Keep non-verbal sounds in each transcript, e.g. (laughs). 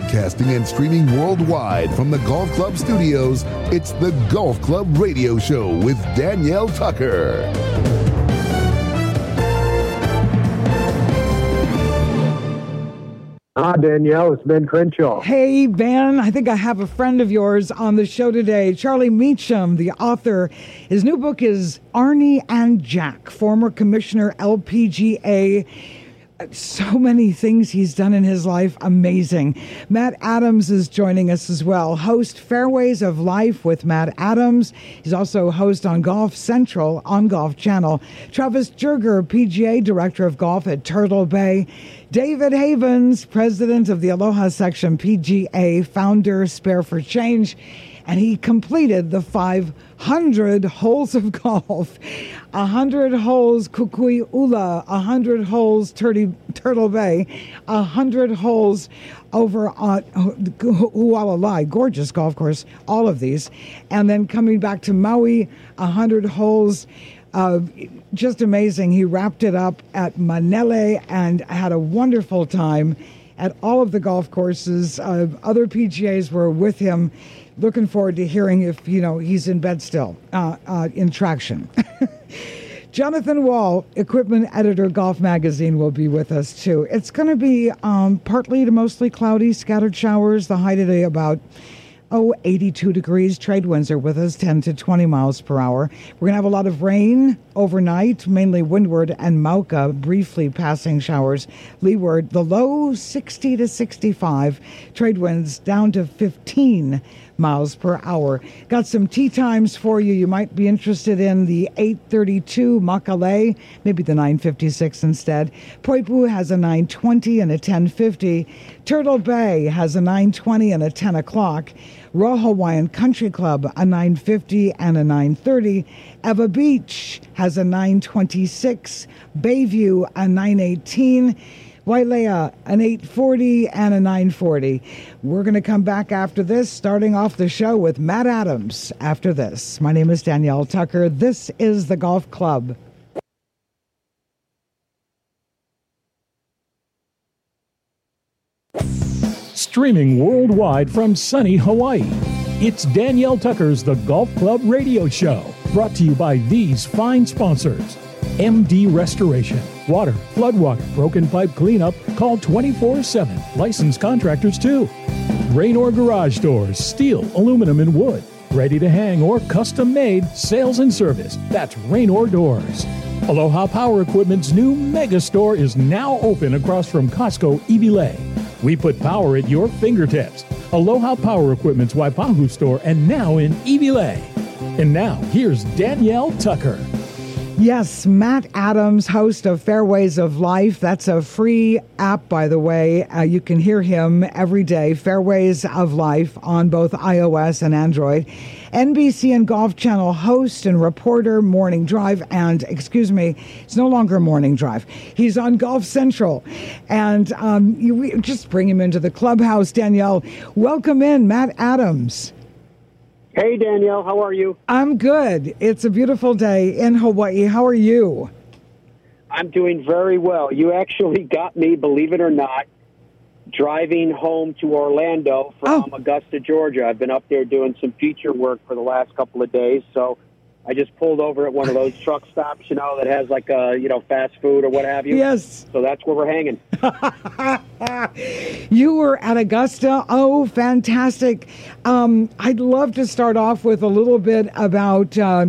Broadcasting and streaming worldwide from the Golf Club studios, it's the Golf Club Radio Show with Danielle Tucker. Hi, Danielle. It's Ben Crenshaw. Hey, Ben. I think I have a friend of yours on the show today, Charlie Mecham, the author. His new book is Arnie and Jack, former commissioner LPGA so many things he's done in his life. Amazing. Matt Adams is joining us as well. Host Fairways of Life with Matt Adams. He's also host on Golf Central on Golf Channel. Travis Joerger, PGA Director of Golf at Turtle Bay. David Havens, President of the Aloha Section PGA, founder, Spare for Change and he completed the 500 holes of golf 100 holes Kukui Ula, 100 holes Turtle, Turtle Bay, 100 holes over on Hualalai, gorgeous golf course, all of these. And then coming back to Maui, 100 holes. Uh, just amazing. He wrapped it up at Manele and had a wonderful time at all of the golf courses. Uh, other PGAs were with him looking forward to hearing if you know he's in bed still uh, uh, in traction. (laughs) Jonathan Wall, equipment editor, Golf Magazine, will be with us too. It's going to be um, partly to mostly cloudy, scattered showers. The high today about oh 82 degrees. Trade winds are with us, 10 to 20 miles per hour. We're going to have a lot of rain overnight, mainly windward and Mauka, briefly passing showers leeward. The low 60 to 65. Trade winds down to 15 miles per hour. Got some tee times for you. You might be interested in the 832 Makalei, maybe the 956 instead. Poipu has a 920 and a 1050. Turtle Bay has a 920 and a 10 o'clock. Royal Hawaiian Country Club a 950 and a 930. Ewa Beach has a 926. Bayview a 918. Wailea, an 840 and a 940. We're going to come back after this, starting off the show with Matt Adams after this. My name is Danielle Tucker. This is the Golf Club. Streaming worldwide from sunny Hawaii. It's Danielle Tucker's The Golf Club Radio Show, brought to you by these fine sponsors. MD Restoration. Water, floodwater, broken pipe cleanup. Call 24 7. Licensed contractors too. Raynor Garage Doors, steel, aluminum, and wood. Ready to hang or custom made, sales and service. That's Raynor Doors. Aloha Power Equipment's new mega store is now open across from Costco Iwilei. We put power at your fingertips. Aloha Power Equipment's Waipahu store and now in Iwilei. And now, here's Danielle Tucker. Yes, Matt Adams, host of Fairways of Life. That's a free app, by the way. Uh, you can hear him every day, Fairways of Life, on both iOS and Android. NBC and Golf Channel host and reporter, Morning Drive, and excuse me, it's no longer Morning Drive. He's on Golf Central. And um, you just bring him into the clubhouse, Danielle. Welcome in, Matt Adams. Hey, Danielle, how are you? I'm good. It's a beautiful day in Hawaii. How are you? I'm doing very well. You actually got me, believe it or not, driving home to Orlando from oh. Augusta, Georgia. I've been up there doing some feature work for the last couple of days, so I just pulled over at one of those (laughs) truck stops, you know, that has like a you know fast food or what have you. Yes. So that's where we're hanging. (laughs) you were at Augusta. Oh, fantastic! Um, I'd love to start off with a little bit about uh,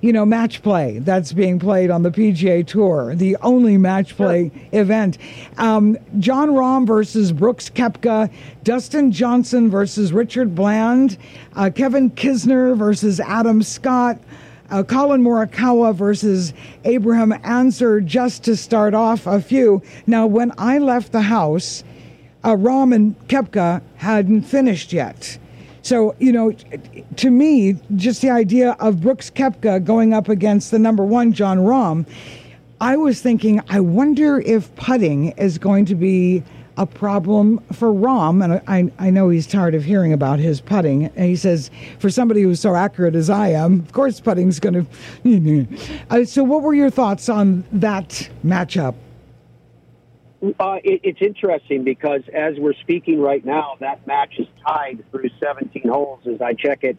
you know match play that's being played on the PGA Tour, the only match play sure. event. Um, Jon Rahm versus Brooks Koepka, Dustin Johnson versus Richard Bland, uh, Kevin Kisner versus Adam Scott uh, Collin Morikawa versus Abraham Ancer, just to start off a few. Now, when I left the house, uh, Rahm and Koepka hadn't finished yet. So, you know, to me, just the idea of Brooks Koepka going up against the number one, Jon Rahm, I was thinking, I wonder if putting is going to be a problem for Rahm, and I, I know he's tired of hearing about his putting. And he says, for somebody who's so accurate as I am, of course putting's going (laughs) to. uh, so, what were your thoughts on that matchup? Uh, it, it's interesting because as we're speaking right now, that match is tied through 17 holes as I check it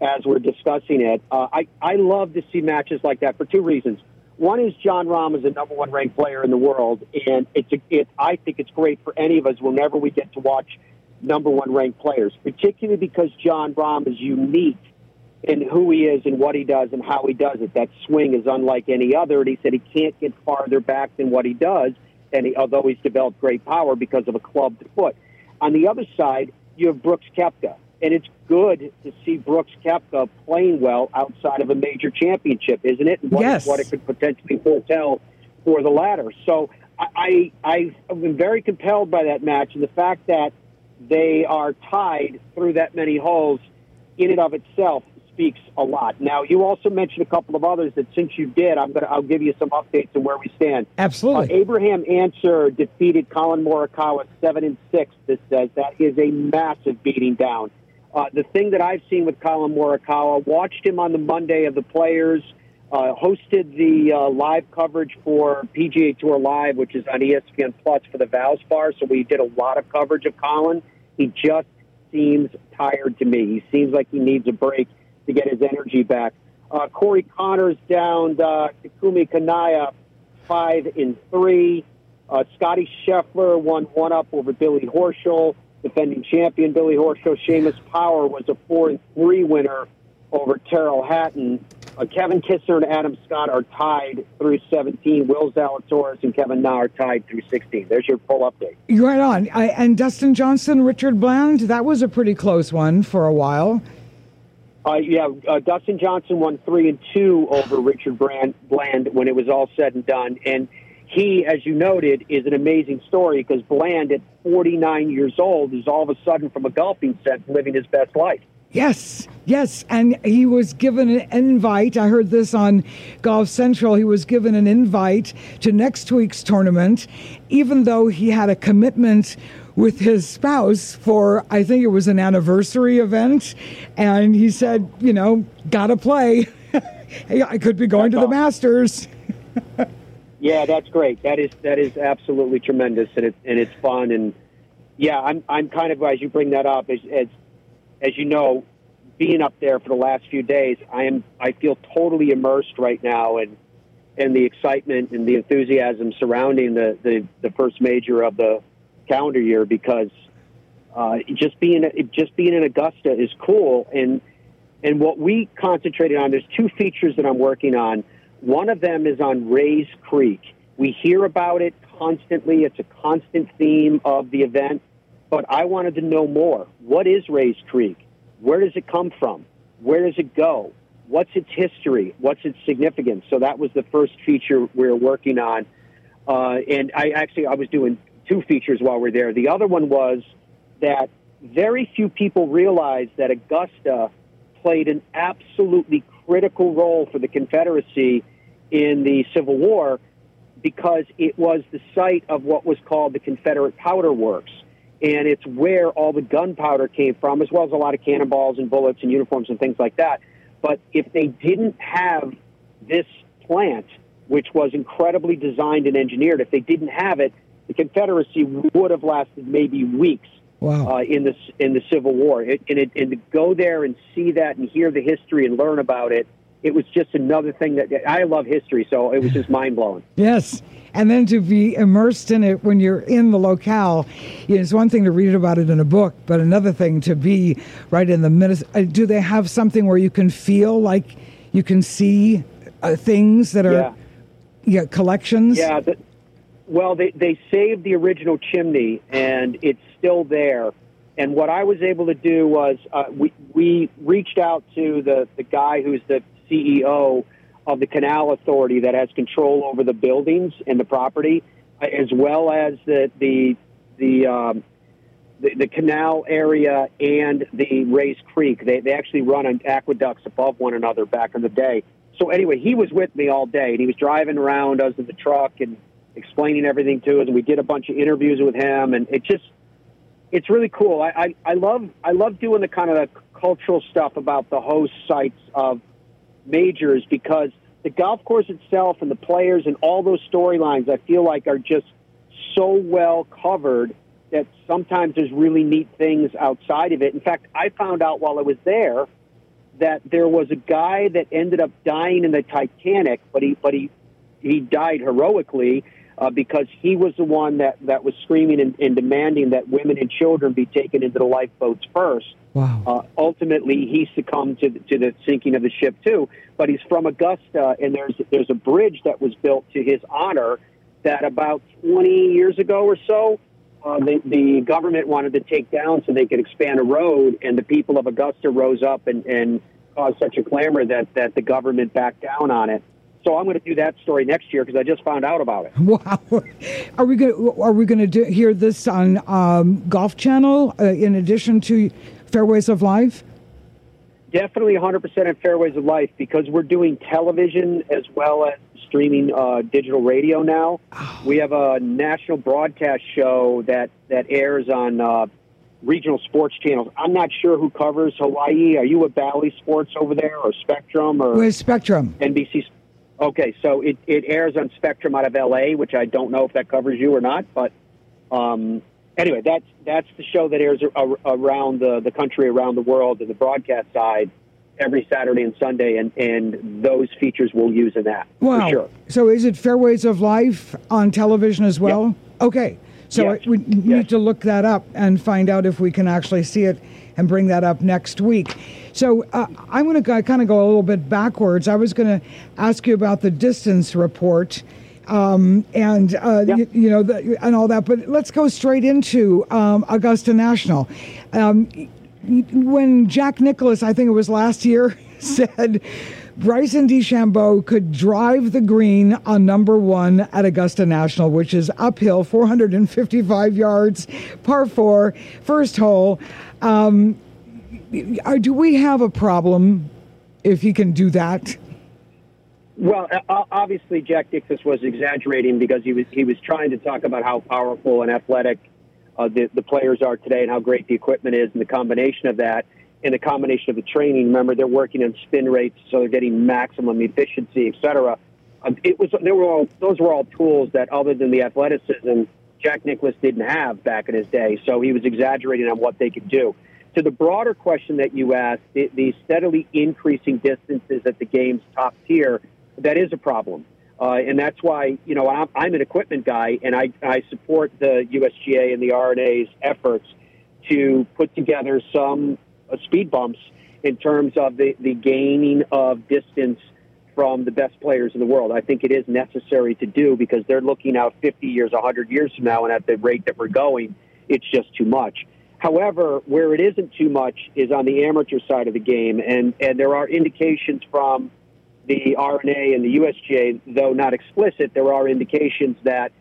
as we're discussing it. Uh, I, I love to see matches like that for two reasons. One is Jon Rahm is a number one ranked player in the world, and it's a, it, I think it's great for any of us whenever we get to watch number one ranked players, particularly because Jon Rahm is unique in who he is and what he does and how he does it. That swing is unlike any other, and he said he can't get farther back than what he does, and he, although he's developed great power because of a clubbed foot. On the other side, you have Brooks Koepka, and it's good to see Brooks Koepka playing well outside of a major championship, isn't it? And what, yes. what it could potentially foretell for the latter. So I, I I've been very compelled by that match, and the fact that they are tied through that many holes in and of itself speaks a lot. Now, you also mentioned a couple of others that since you did, I'm going to I'll give you some updates on where we stand. Absolutely. Uh, Abraham Ancer defeated Collin Morikawa seven and six. This says that is a massive beating down. Uh, the thing that I've seen with Collin Morikawa, watched him on the Monday of the Players, uh, hosted the uh, live coverage for PGA Tour Live, which is on ESPN Plus for the Valspar. So we did a lot of coverage of Collin. He just seems tired to me. He seems like he needs a break to get his energy back. Uh, Corey Conners down uh, Takumi Kanaya five in three. Uh, Scotty Scheffler won one up over Billy Horschel, defending champion Billy Horschel. Seamus Power was a four and three winner over Tyrrell Hatton. Uh, Kevin Kisner and Adam Scott are tied through 17. Will Zalatoris and Kevin Na are tied through 16. There's your full update. You're right on. I, and Dustin Johnson, Richard Bland, that was a pretty close one for a while. Uh, yeah, uh, Dustin Johnson won three and two over Richard Brand, Bland when it was all said and done. And he, as you noted, is an amazing story because Bland, at 49 years old, is all of a sudden, from a golfing sense, living his best life. Yes, yes. And he was given an invite. I heard this on Golf Central. He was given an invite to next week's tournament, even though he had a commitment with his spouse for, I think it was an anniversary event. And he said, you know, gotta play. (laughs) hey, I could be going That's to the. Masters. (laughs) Yeah, that's great. That is that is absolutely tremendous, and it and it's fun. And yeah, I'm I'm kind of as you bring that up, as as as you know, being up there for the last few days, I am I feel totally immersed right now, and and the excitement and the enthusiasm surrounding the the, the first major of the calendar year because uh, just being just being in Augusta is cool, and and what we concentrated on. There's two features that I'm working on. One of them is on Rae's Creek. We hear about it constantly. It's a constant theme of the event. But I wanted to know more. What is Rae's Creek? Where does it come from? Where does it go? What's its history? What's its significance? So that was the first feature we're working on. Uh, and I actually I was doing two features while we are there. The other one was that very few people realize that Augusta played an absolutely critical role for the Confederacy in the Civil War because it was the site of what was called the Confederate Powder Works. And it's where all the gunpowder came from, as well as a lot of cannonballs and bullets and uniforms and things like that. But if they didn't have this plant, which was incredibly designed and engineered, if they didn't have it, the Confederacy would have lasted maybe weeks Wow. uh, in the in the Civil War. It, and, it, and to go there and see that and hear the history and learn about it, it was just another thing that I love history, so it was just (laughs) mind blowing. Yes. And then to be immersed in it when you're in the locale, you know, it's one thing to read about it in a book, but another thing to be right in the minute. Uh, do they have something where you can feel like you can see uh, things that are Yeah. yeah, collections? Yeah. The, well, they they saved the original chimney, and it's still there. And what I was able to do was uh, we we reached out to the the guy who's the CEO of the Canal Authority that has control over the buildings and the property, uh, as well as the the the. Um, the, the canal area and the Rae's Creek. They, they actually run on aqueducts above one another back in the day. So anyway, he was with me all day, and he was driving around us in the truck and explaining everything to us. And we did a bunch of interviews with him, and it just it's really cool. I, I, I love I love doing the kind of the cultural stuff about the host sites of majors because the golf course itself and the players and all those storylines I feel like are just so well covered that sometimes there's really neat things outside of it. In fact, I found out while I was there that there was a guy that ended up dying in the Titanic, but he but he he died heroically uh, because he was the one that, that was screaming and, and demanding that women and children be taken into the lifeboats first. Wow. Uh, ultimately, he succumbed to the, to the sinking of the ship too. But he's from Augusta, and there's there's a bridge that was built to his honor that about 20 years ago or so, uh, the, the government wanted to take down so they could expand a road, and the people of Augusta rose up and, and caused such a clamor that, that the government backed down on it. So I'm going to do that story next year because I just found out about it. Wow, (laughs) are we going are we going to hear this on um, Golf Channel uh, in addition to Fairways of Life? Definitely 100% on Fairways of Life because we're doing television as well as streaming uh, digital radio now. Oh. We have a national broadcast show that that airs on uh, regional sports channels. I'm not sure who covers Hawaii. Are you with Bally Sports over there, or Spectrum, or with Spectrum? NBC. Okay, so it, it airs on Spectrum out of LA, which I don't know if that covers you or not, but um, anyway, that's that's the show that airs around the, the country, around the world, and the broadcast side every Saturday and Sunday, and, and those features we'll use in that. Wow. Sure. So is it Fairways of Life on television as well? Yep. Okay. So yes. we need yes. to look that up and find out if we can actually see it and bring that up next week. So uh, I'm going to kind of go a little bit backwards. I was going to ask you about the distance report. Um, and uh, yep. you, you, know the, and all that, but let's go straight into um, Augusta National. Um, when Jack Nicklaus, I think it was last year, (laughs) said Bryson DeChambeau could drive the green on number one at Augusta National, which is uphill, 455 yards, par four, first hole. Um, do we have a problem if he can do that? Well, obviously, Jack Nicklaus was exaggerating because he was he was trying to talk about how powerful and athletic uh, the, the players are today and how great the equipment is and the combination of that and the combination of the training. Remember, they're working on spin rates, so they're getting maximum efficiency, et cetera. Um, it was they were all those were all tools that, other than the athleticism, Jack Nicklaus didn't have back in his day. So he was exaggerating on what they could do. To the broader question that you asked, the, the steadily increasing distances at the game's top tier, that is a problem. Uh, and that's why, you know, I'm, I'm, an equipment guy, and I, I support the USGA and the R&A's efforts to put together some uh, speed bumps in terms of the, the gaining of distance from the best players in the world. I think it is necessary to do because they're looking out 50 years, 100 years from now, and at the rate that we're going, it's just too much. However, where it isn't too much is on the amateur side of the game, and, and there are indications from – the R&A and the USGA, though not explicit, there are indications that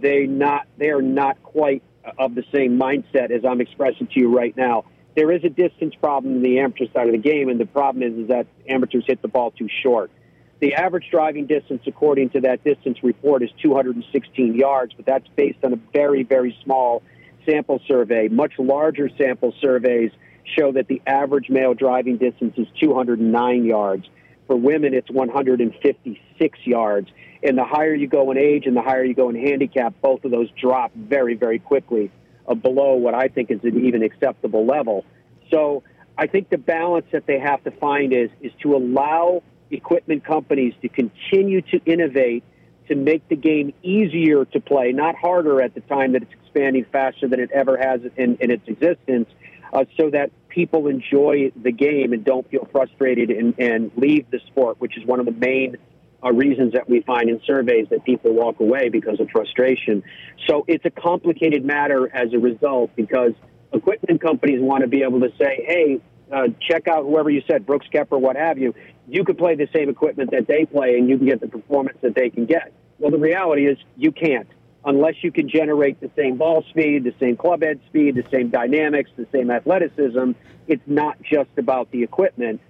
they not they are not quite of the same mindset as I'm expressing to you right now. There is a distance problem in the amateur side of the game, and the problem is, is that amateurs hit the ball too short. The average driving distance, according to that distance report, is 216 yards, but that's based on a very, very small sample survey. Much larger sample surveys show that the average male driving distance is 209 yards. For women, it's 156 yards. And the higher you go in age and the higher you go in handicap, both of those drop very, very quickly uh, below what I think is an even acceptable level. So I think the balance that they have to find is, is to allow equipment companies to continue to innovate to make the game easier to play, not harder at the time that it's expanding faster than it ever has in, in its existence, uh, so that people enjoy the game and don't feel frustrated and, and leave the sport, which is one of the main uh, reasons that we find in surveys that people walk away because of frustration. So it's a complicated matter as a result because equipment companies want to be able to say, hey, uh, check out whoever you said, Brooks Koepka, what have you. You could play the same equipment that they play and you can get the performance that they can get. Well, the reality is you can't unless you can generate the same ball speed, the same club head speed, the same dynamics, the same athleticism, it's not just about the equipment,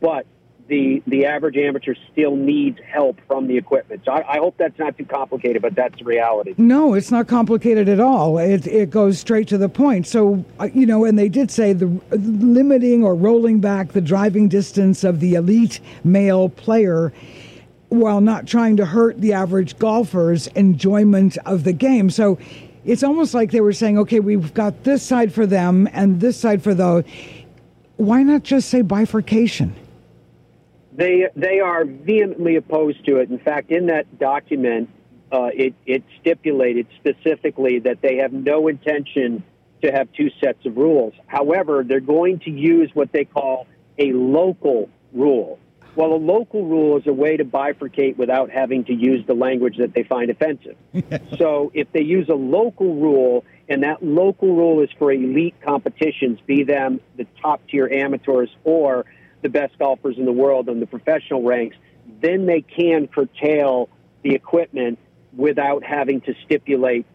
but the the average amateur still needs help from the equipment. So I, I, hope that's not too complicated, but that's the reality. No, it's not complicated at all. It it goes straight to the point. So uh, you know, and they did say the limiting or rolling back the driving distance of the elite male player while not trying to hurt the average golfer's enjoyment of the game. So it's almost like they were saying, okay, we've got this side for them and this side for those. Why not just say bifurcation? They they are vehemently opposed to it. In fact, in that document, uh, it it stipulated specifically that they have no intention to have two sets of rules. However, they're going to use what they call a local rule. Well, a local rule is a way to bifurcate without having to use the language that they find offensive. (laughs) so if they use a local rule, and that local rule is for elite competitions, be them the top tier amateurs or the best golfers in the world on the professional ranks, then they can curtail the equipment without having to stipulate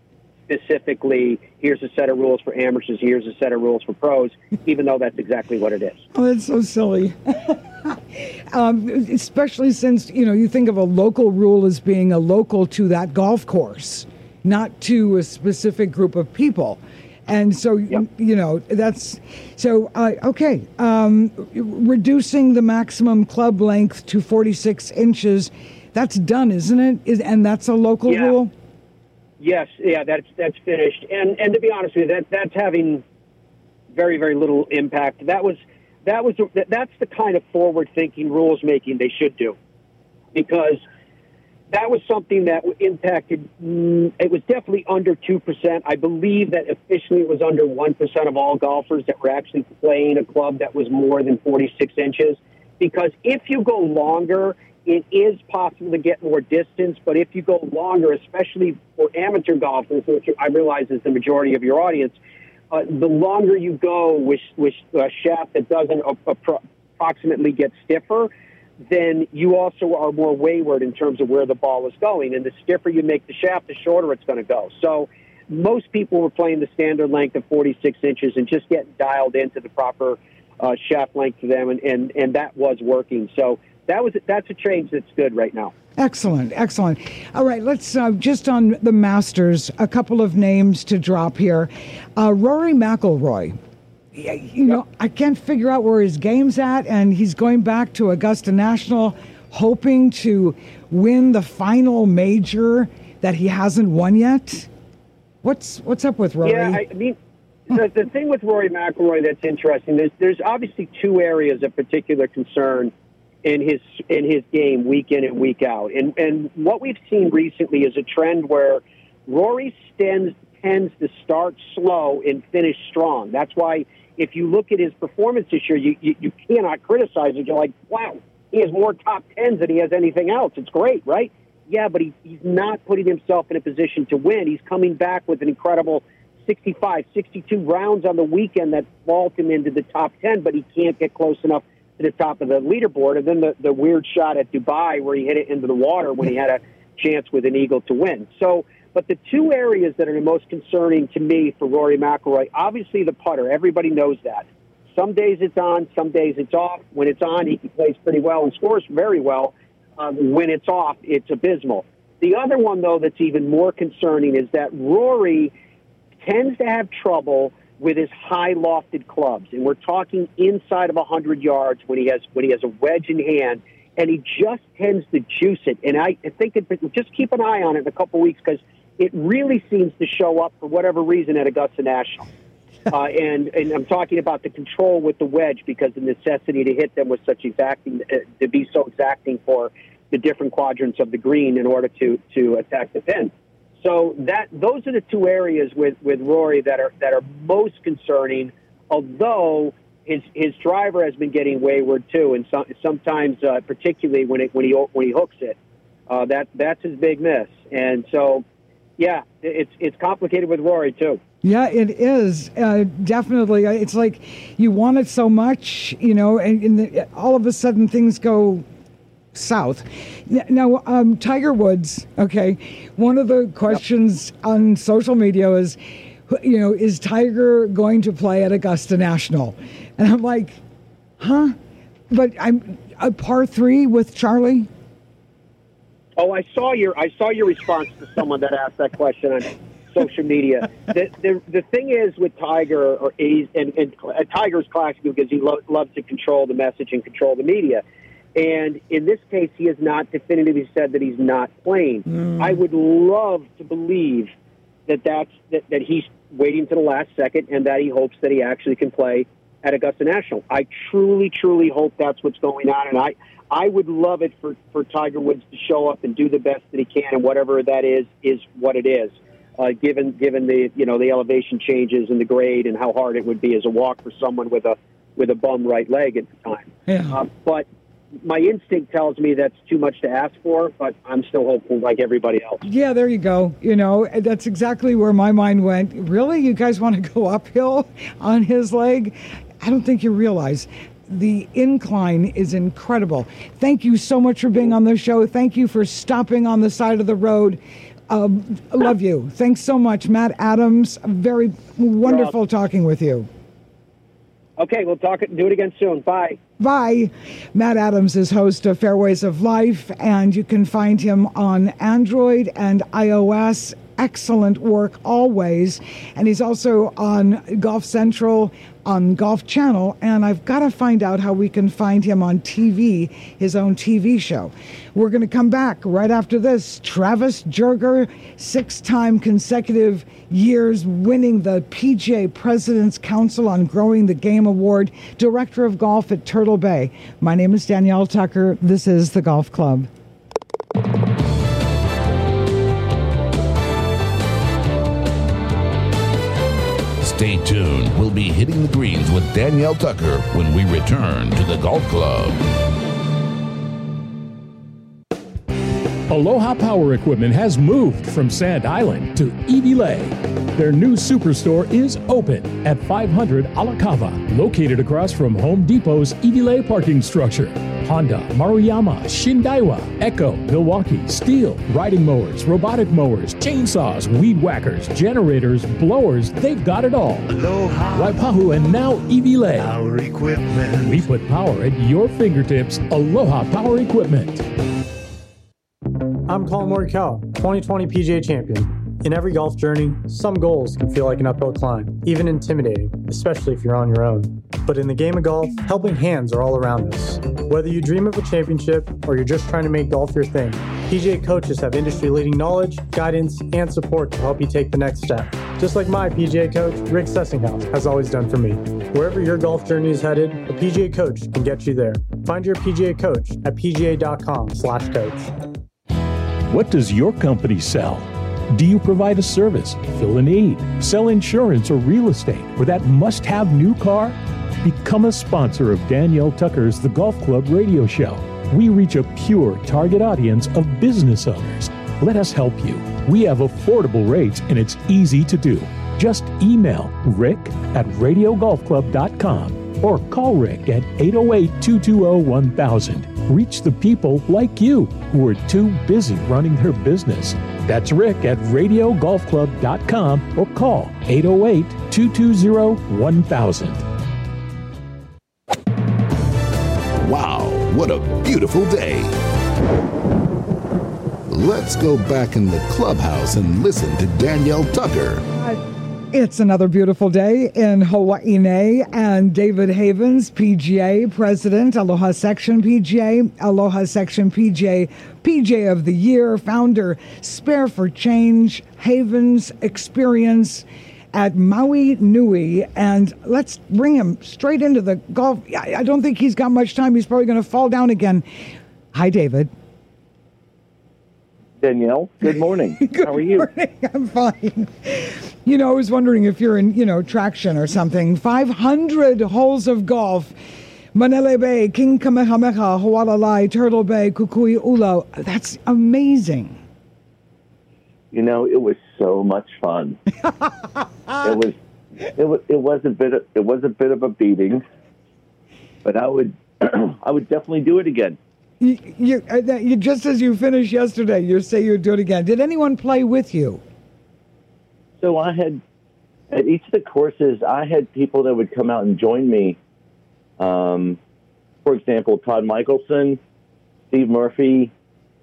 specifically here's a set of rules for amateurs, here's a set of rules for pros, even though that's exactly what it is. Oh, that's so silly. (laughs) um, especially since, you know, you think of a local rule as being a local to that golf course, not to a specific group of people. And so, yep. you know, that's so, uh, okay. Um, reducing the maximum club length to 46 inches, that's done, isn't it? Is, and that's a local yeah. rule? Yes, yeah, that's that's finished. And and to be honest with you, that that's having very very little impact. That was that was that's the kind of forward thinking rules making they should do, because that was something that impacted. Mm, it was definitely under two percent. I believe that officially it was under one percent of all golfers that were actually playing a club that was more than forty six inches. Because if you go longer it is possible to get more distance, but if you go longer, especially for amateur golfers, which I realize is the majority of your audience, uh, the longer you go with with a shaft that doesn't approximately get stiffer, then you also are more wayward in terms of where the ball is going. And the stiffer you make the shaft, the shorter it's going to go. So most people were playing the standard length of 46 inches and just getting dialed into the proper uh, shaft length for them, and, and, and that was working. So that was that's a change that's good right now. Excellent, excellent. All right, let's uh, just on the Masters, a couple of names to drop here. Uh, Rory McIlroy. You know, I can't figure out where his game's at, and he's going back to Augusta National, hoping to win the final major that he hasn't won yet. What's what's up with Rory? Yeah, I mean, the, the thing with Rory McIlroy that's interesting. There's there's obviously two areas of particular concern in his in his game week in and week out. And and what we've seen recently is a trend where Rory tends tends to start slow and finish strong. That's why if you look at his performance this year, you, you, you cannot criticize it. You're like, wow, he has more top tens than he has anything else. It's great, right? Yeah, but he, he's not putting himself in a position to win. He's coming back with an incredible 65, 62 rounds on the weekend that vault him into the top 10, but he can't get close enough to the top of the leaderboard. And then the, the weird shot at Dubai where he hit it into the water when he had a chance with an eagle to win. So, but the two areas that are the most concerning to me for Rory McIlroy, obviously the putter. Everybody knows that. Some days it's on, some days it's off. When it's on, he plays pretty well and scores very well. Um, when it's off, it's abysmal. The other one, though, that's even more concerning is that Rory tends to have trouble with his high lofted clubs, and we're talking inside of 100 yards when he has when he has a wedge in hand, and he just tends to juice it. And I think it, just keep an eye on it in a couple weeks because it really seems to show up for whatever reason at Augusta National. (laughs) Uh, and and I'm talking about the control with the wedge because the necessity to hit them was such exacting uh, to be so exacting for the different quadrants of the green in order to to attack the pin. So that those are the two areas with, with Rory that are that are most concerning. Although his his driver has been getting wayward too, and some, sometimes uh, particularly when it when he when he hooks it, uh, that that's his big miss. And so, yeah, it's it's complicated with Rory too. Yeah, it is uh, definitely. Uh, it's like you want it so much, you know, and, and the, all of a sudden things go south. Now, um, Tiger Woods, okay, one of the questions yep. on social media is, you know, is Tiger going to play at Augusta National? And I'm like, huh? But I'm a par three with Charlie. Oh, I saw your I saw your response to someone that asked that question on social media. (laughs) the, the the thing is with Tiger, or he's and, and uh, Tiger's classic because he lo- loves to control the message and control the media And in this case, he has not definitively said that he's not playing. Mm. I would love to believe that that's that, that he's waiting to the last second and that he hopes that he actually can play at Augusta National. I truly, truly hope that's what's going on, and I I would love it for for Tiger Woods to show up and do the best that he can, and whatever that is is what it is. Uh, given given the you know the elevation changes and the grade and how hard it would be as a walk for someone with a with a bum right leg at the time. Yeah. Uh, but my instinct tells me that's too much to ask for, but I'm still hopeful like everybody else. Yeah, there you go. You know, that's exactly where my mind went. Really? You guys want to go uphill (laughs) on his leg? I don't think you realize the incline is incredible. Thank you so much for being on the show. Thank you for stopping on the side of the road. Um, love you. Thanks so much, Matt Adams. Very wonderful talking with you. Okay, we'll talk. it, Do it again soon. Bye. Bye. Matt Adams is host of Fairways of Life, and you can find him on Android and iOS. Excellent work always. And he's also on Golf Central, on Golf Channel, and I've got to find out how we can find him on TV, his own TV show. We're going to come back right after this. Travis Joerger, six time consecutive years winning the PGA President's Council on Growing the Game Award, Director of Golf at Turtle Bay. My name is Danielle Tucker. This is the Golf Club. Stay tuned. We'll be hitting the greens with Danielle Tucker when we return to the Golf Club. Aloha Power Equipment has moved from Sand Island to Iwilei. Their new superstore is open at 500 Alakawa, located across from Home Depot's Iwilei parking structure. Honda, Maruyama, Shindaiwa, Echo, Milwaukee, Stihl, riding mowers, robotic mowers, chainsaws, weed whackers, generators, blowers, they've got it all. Aloha Waipahu and now Iwilei. Power Equipment. We put power at your fingertips. Aloha Power Equipment. I'm Collin Morikawa, 2020 PGA champion. In every golf journey, some goals can feel like an uphill climb, even intimidating, especially if you're on your own. But in the game of golf, helping hands are all around us. Whether you dream of a championship or you're just trying to make golf your thing, PGA coaches have industry leading knowledge, guidance, and support to help you take the next step. Just like my PGA coach, Rick Sessinghaus, has always done for me. Wherever your golf journey is headed, a PGA coach can get you there. Find your PGA coach at pga.com/coach. What does your company sell? Do you provide a service, fill a need, sell insurance or real estate, or that must have new car? Become a sponsor of Danielle Tucker's The Golf Club radio show. We reach a pure target audience of business owners. Let us help you. We have affordable rates and it's easy to do. Just email rick at radiogolfclub.com or call Rick at 808 220 1000. Reach the people like you who are too busy running their business. That's Rick at radiogolfclub.com or call 808 220 1000. Wow, what a beautiful day. Let's go back in the clubhouse and listen to Danielle Tucker. It's another beautiful day in Hawaii, and David Havens, PGA President, Aloha Section PGA, Aloha Section PGA, PGA of the Year, founder, Spare for Change, Havens Experience at Maui Nui. And let's bring him straight into the golf. I I don't think he's got much time. He's probably going to fall down again. Hi, David. Danielle, good (laughs) morning. How are you? morning. (laughs) I'm fine. You know, I was wondering if you're in, you know, traction or something. 500 holes of golf. Manele Bay, King Kamehameha, Hualalai, Turtle Bay, Kukui Ula. That's amazing. You know, it was so much fun. (laughs) it was, it was, it was a bit, of, it was a bit of a beating, but I would, (clears throat) I would definitely do it again. You, you, uh, you, just as you finished yesterday, you say you'd do it again. Did anyone play with you? So I had, at each of the courses, I had people that would come out and join me. Um, for example, Todd Michelson, Steve Murphy,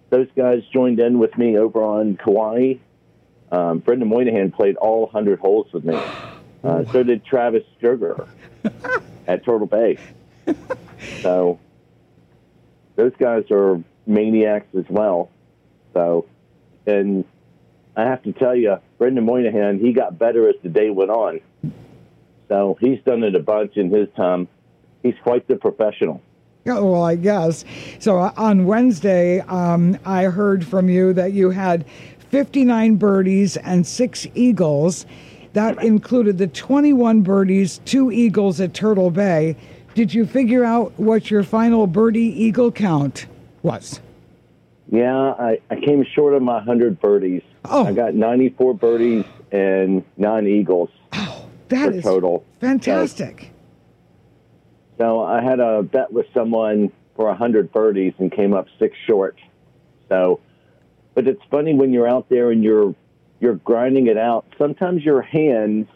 those guys joined in with me over on Kauai. Um, Brendan Moynihan played all 100 holes with me. (gasps) Uh, so did Travis Sturger (laughs) at Turtle Bay. So those guys are maniacs as well. So, and I have to tell you, Brendan Moynihan, he got better as the day went on. So he's done it a bunch in his time. He's quite the professional. Yeah, well, I guess. So uh, on Wednesday, um, I heard from you that you had 59 birdies and six eagles. That included the 21 birdies, two eagles at Turtle Bay. Did you figure out what your final birdie eagle count was? Yeah, I, I came short of my 100 birdies. Oh. I got 94 birdies and nine eagles That for is total. fantastic. So I had a bet with someone for 100 birdies and came up six short. So, but it's funny when you're out there and you're you're grinding it out. Sometimes your hands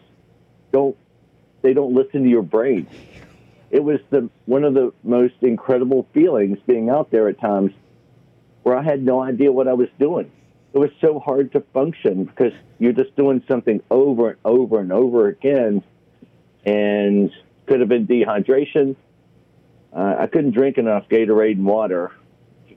don't they don't listen to your brain. It was the one of the most incredible feelings being out there at times where I had no idea what I was doing. It was so hard to function because you're just doing something over and over and over again, and could have been dehydration. Uh, I couldn't drink enough Gatorade and water to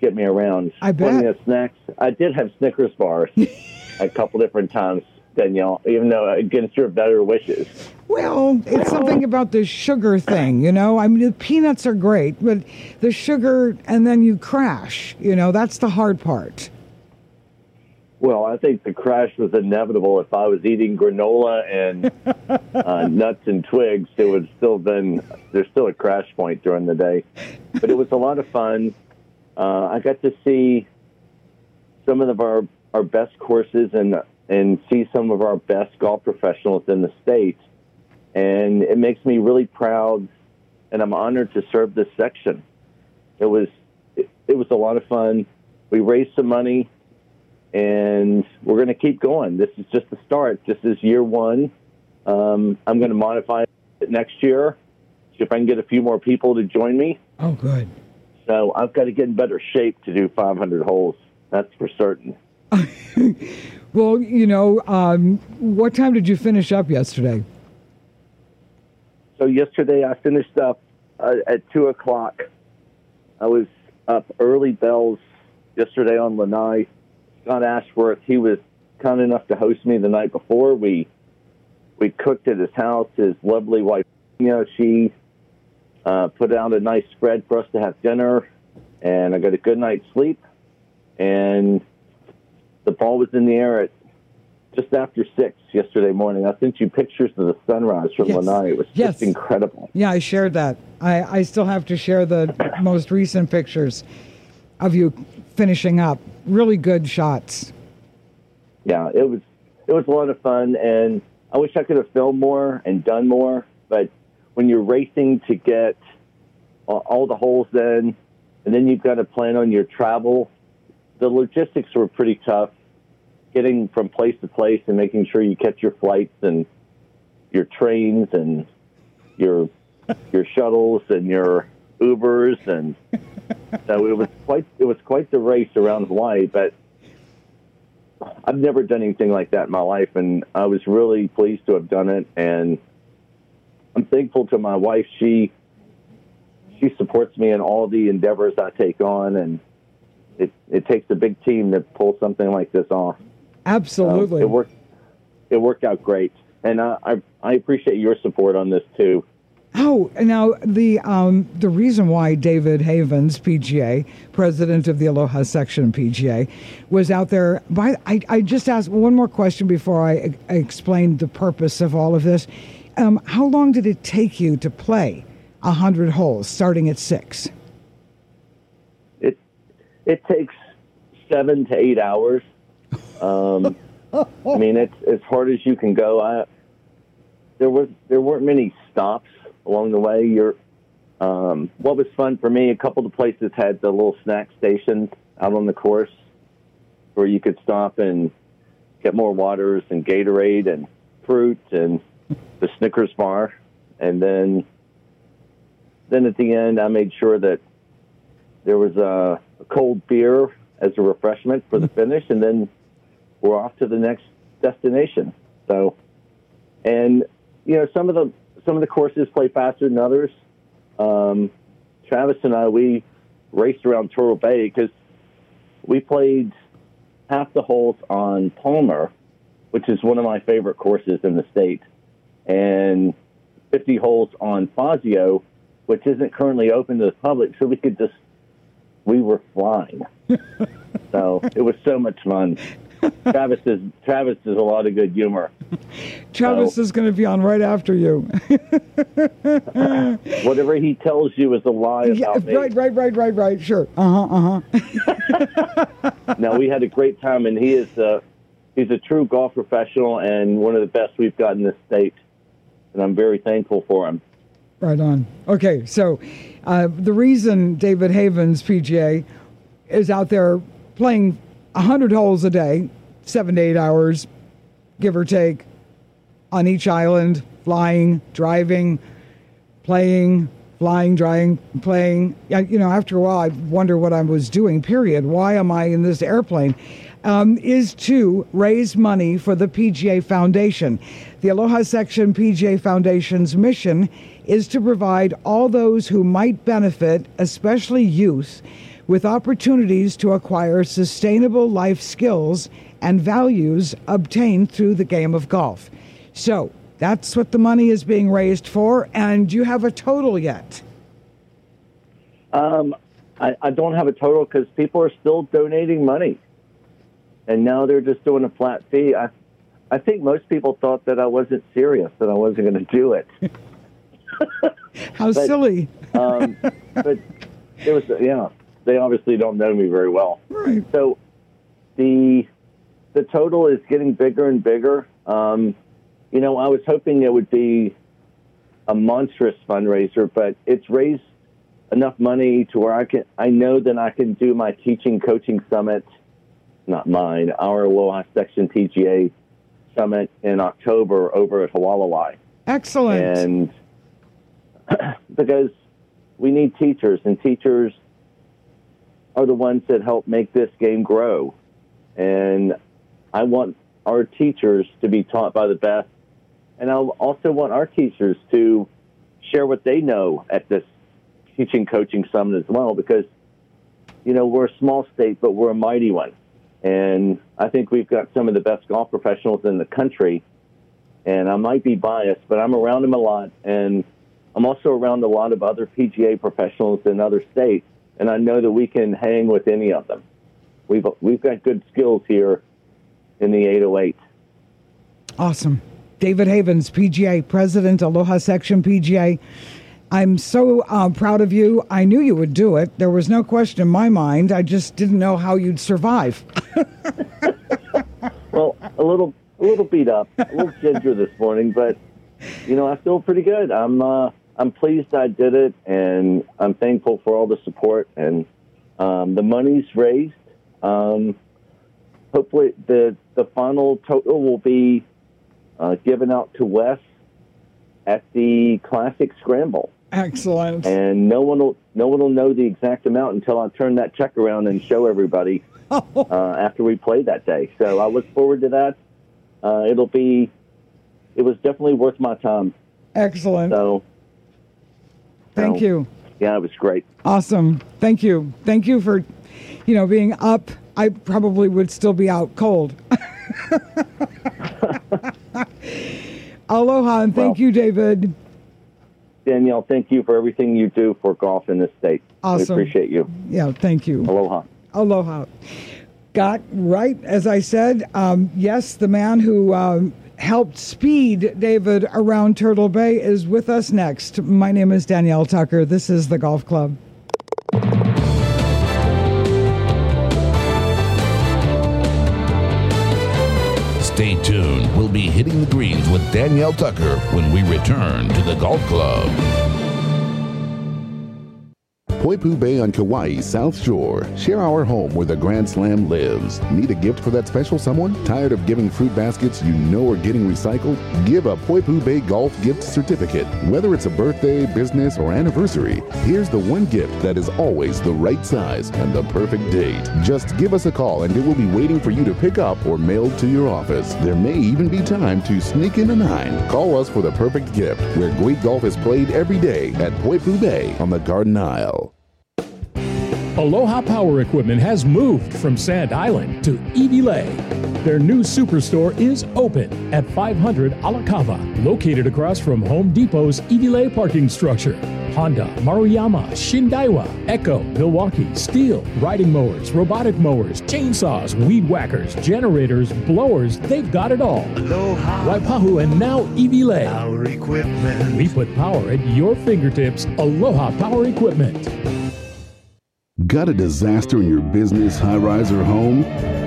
get me around. I bet. Plenty of snacks. I did have Snickers bars (laughs) a couple different times, Danielle, even though against your better wishes. Well, it's something about the sugar thing, you know? I mean, the peanuts are great, but the sugar and then you crash, you know, that's the hard part. Well, I think the crash was inevitable. If I was eating granola and (laughs) uh, nuts and twigs, it would still been there's still a crash point during the day. But it was a lot of fun. Uh, I got to see some of our our best courses and and see some of our best golf professionals in the state, and it makes me really proud. And I'm honored to serve this section. It was it, it was a lot of fun. We raised some money and we're going to keep going. This is just the start. This is year one. Um, I'm going to modify it next year, see if I can get a few more people to join me. Oh, good. So I've got to get in better shape to do 500 holes. That's for certain. (laughs) Well, you know, um, what time did you finish up yesterday? So yesterday I finished up uh, at two o'clock. I was up early bells yesterday on Lanai. Scott Ashworth, he was kind enough to host me the night before. We we cooked at his house. His lovely wife, you know, she uh, put out a nice spread for us to have dinner, and I got a good night's sleep. And the ball was in the air at just after six yesterday morning. I sent you pictures of the sunrise from Yes. Lanai. It was Yes. just incredible. Yeah, I shared that. I, I still have to share the most recent pictures of you finishing up. Really good shots. yeah, it was it was a lot of fun, and I wish I could have filmed more and done more. But when you're racing to get all, all the holes in, and then you've got to plan on your travel, the logistics were pretty tough. Getting from place to place and making sure you catch your flights and your trains and your (laughs) your shuttles and your Ubers and so it was quite it was quite the race around Hawaii, but I've never done anything like that in my life, and I was really pleased to have done it. And I'm thankful to my wife. She she supports me in all the endeavors I take on, and it it takes a big team to pull something like this off. So Absolutely. it worked. It worked out great, and I, I I appreciate your support on this too. Oh, now the um, the reason why David Havens, PGA, president of the Aloha Section PGA, was out there. By I, I just asked one more question before I, I explained the purpose of all of this. Um, how long did it take you to play a hundred holes, starting at six? it it takes seven to eight hours. Um, I mean, it's as hard as you can go. I there was there weren't many stops along the way. You're um, what was fun for me. A couple of the places had the little snack stations out on the course where you could stop and get more waters and Gatorade and fruit and the Snickers bar, and then then at the end, I made sure that there was a, a cold beer as a refreshment for the (laughs) finish, and then we're off to the next destination. So, and you know, some of the some of the courses play faster than others. Um, Travis and I, we raced around Turtle Bay because we played half the holes on Palmer, which is one of my favorite courses in the state, and 50 holes on Fazio, which isn't currently open to the public. So we could just, we were flying. (laughs) so it was so much fun. (laughs) Travis is Travis is a lot of good humor. (laughs) Travis So- is going to be on right after you. (laughs) Whatever he tells you is a lie yeah, about me. right, right, right, right, right. Sure. Uh huh. Uh huh. now we had a great time, and he is uh, he's a true golf professional and one of the best we've got in this state. And I'm very thankful for him. Right on. Okay, so uh, the reason David Havens PGA is out there playing 100 holes a day, seven to eight hours, give or take, on each island, flying, driving, playing, flying, driving, playing. You know, after a while, I wonder what I was doing, period. Why am I in this airplane? Um, is to raise money for the PGA Foundation. The Aloha Section PGA Foundation's mission is to provide all those who might benefit, especially youth, with opportunities to acquire sustainable life skills and values obtained through the game of golf. So that's what the money is being raised for. And do you have a total yet? Um, I, I don't have a total because people are still donating money, and now they're just doing a flat fee. I, I think most people thought that I wasn't serious, that I wasn't going to do it. (laughs) How But- silly. Um, (laughs) but it was, yeah, they obviously don't know me very well. Right. So the the total is getting bigger and bigger. Um, you know, I was hoping it would be a monstrous fundraiser, but it's raised enough money to where I can. I know that I can do my teaching coaching summit, not mine, our Aloha Section PGA summit in October over at Hawaii Excellent. and (clears throat) because we need teachers, and teachers are the ones that help make this game grow. And I want our teachers to be taught by the best, and I also want our teachers to share what they know at this teaching coaching summit as well, because you know we're a small state, but we're a mighty one, and I think we've got some of the best golf professionals in the country. And I might be biased, but I'm around them a lot, and I'm also around a lot of other PGA professionals in other states, and I know that we can hang with any of them. We've we've got good skills here in the 808. Awesome. David Havens, PGA President, Aloha Section PGA. I'm so uh, proud of you. I knew you would do it. There was no question in my mind. I just didn't know how you'd survive. (laughs) Well, a little a little beat up, a little ginger this morning, but you know I feel pretty good. I'm uh, I'm pleased I did it, and I'm thankful for all the support and um, the money's raised. Um, hopefully, the the final total will be uh, given out to Wes at the Classic Scramble, Excellent. and no one will no one will know the exact amount until I turn that check around and show everybody (laughs) uh, after we play that day. So I look forward to that. Uh, it'll be it was definitely worth my time. Excellent. So Thank so, you. Yeah, it was great. Awesome. Thank you. Thank you for, you know, being up. I probably would still be out cold. (laughs) Aloha and thank Well- you, David. Danielle, thank you for everything you do for golf in this state. Awesome. We appreciate you. Yeah, thank you. Aloha. Aloha. Got right, as I said, um, yes, the man who um, helped speed David around Turtle Bay is with us next. My name is Danielle Tucker. This is the Golf Club. Stay tuned. We'll be hitting the greens with Danielle Tucker when we return to the Golf Club. Poipu Bay on Kauai's South Shore. Share our home where the Grand Slam lives. Need a gift for that special someone? Tired of giving fruit baskets you know are getting recycled? Give a Poipu Bay Golf gift certificate. Whether it's a birthday, business, or anniversary, here's the one gift that is always the right size and the perfect date. Just give us a call and it will be waiting for you to pick up or mailed to your office. There may even be time to sneak in a nine. Call us for the perfect gift where great golf is played every day at Poipu Bay on the Garden Isle. Aloha Power Equipment has moved from Sand Island to Iwilei. Their new superstore is open at 500 Alakawa, located across from Home Depot's Iwilei parking structure. Honda, Maruyama, Shindaiwa, Echo, Milwaukee, Stihl, riding mowers, robotic mowers, chainsaws, weed whackers, generators, blowers, they've got it all. Aloha Waipahu and now Iwilei. Power Equipment. We put power at your fingertips. Aloha Power Equipment. Got a disaster in your business, high rise, or home?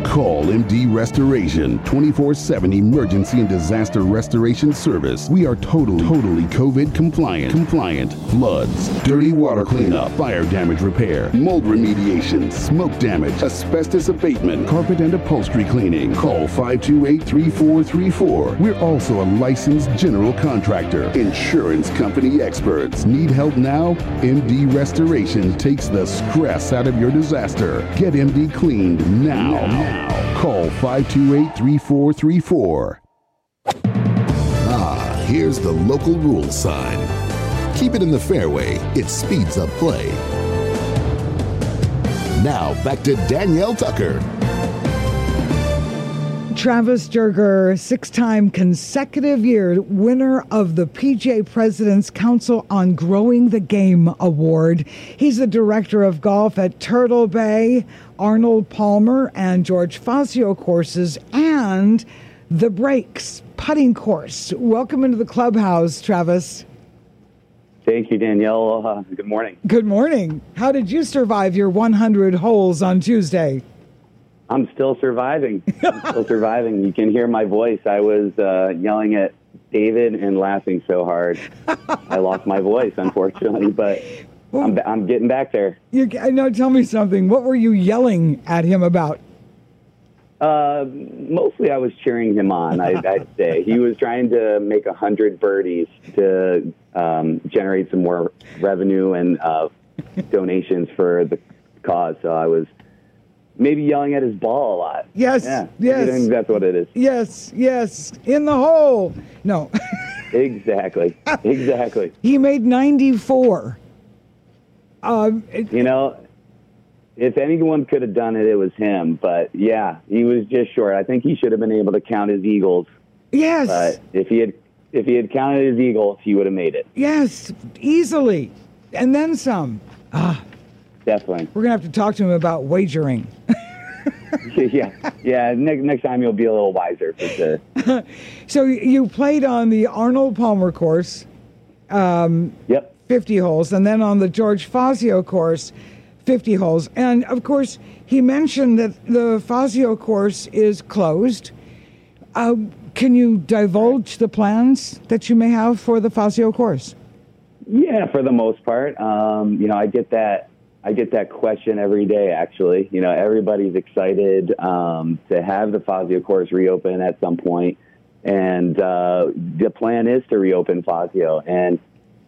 Call MD Restoration 24 7 emergency and disaster restoration service. We are totally, totally COVID compliant. Compliant. Floods, dirty water cleanup, fire damage repair, mold remediation, smoke damage, asbestos abatement, carpet and upholstery cleaning. Call 528 3434. We're also a licensed general contractor. Insurance company experts. Need help now? MD Restoration takes the stress out of your disaster. Get MD cleaned now. now. Call 528 3434. Ah, here's the local rule sign. Keep it in the fairway, it speeds up play. Now back to Danielle Tucker. Travis Joerger, six time consecutive year winner of the PGA President's Council on Growing the Game Award. He's the director of golf at Turtle Bay, Arnold Palmer, and George Fazio courses, and the Breaks putting course. Welcome into the clubhouse, Travis. Thank you, Danielle. Uh, good morning. Good morning. How did you survive your 100 holes on Tuesday? I'm still surviving. I'm (laughs) still surviving. You can hear my voice. I was uh, yelling at David and laughing so hard. I lost my voice, unfortunately, but I'm, I'm getting back there. You, I know. Tell me something. What were you yelling at him about? Uh, mostly, I was cheering him on. I, (laughs) I'd say he was trying to make a hundred birdies to um, generate some more revenue and uh, (laughs) donations for the cause. So I was maybe yelling at his ball a lot. Yes, yeah, yes. I think that's what it is. Yes, yes. In the hole. No. (laughs) Exactly, exactly. he made 94. Um, it- You know, if anyone could have done it, it was him. But yeah, he was just short. I think he should have been able to count his eagles. yes, But if he had, if he had counted his eagles, he would have made it. yes, easily. And then some. Definitely. We're going to have to talk to him about wagering. (laughs) yeah, yeah. Next, next time you'll be a little wiser for sure. (laughs) So you played on the Arnold Palmer course, Yep. 50 holes, and then on the George Fazio course, 50 holes. And of course, he mentioned that the Fazio course is closed. Uh, can you divulge the plans that you may have for the Fazio course? Yeah, for the most part. Um, you know, I get that. I get that question every day. Actually, you know, everybody's excited um, to have the Fazio course reopen at some point, and uh, the plan is to reopen Fazio. And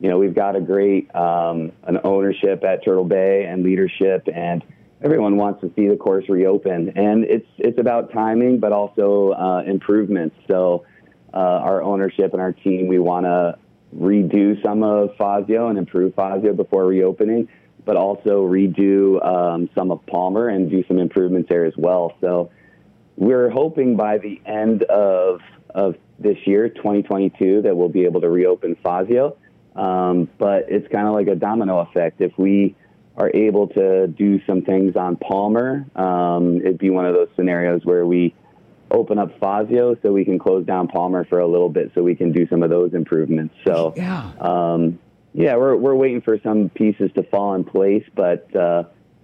you know, we've got a great um, an ownership at Turtle Bay and leadership, and everyone wants to see the course reopen. And it's it's about timing, but also uh, improvements. So, uh, our ownership and our team, we want to redo some of Fazio and improve Fazio before reopening, but also redo um, some of Palmer and do some improvements there as well. So we're hoping by the end of of this year, 2022, that we'll be able to reopen Fazio. Um, but it's kind of like a domino effect. If we are able to do some things on Palmer, um, it'd be one of those scenarios where we open up Fazio so we can close down Palmer for a little bit so we can do some of those improvements. So Yeah. um, yeah, we're we're waiting for some pieces to fall in place, but uh,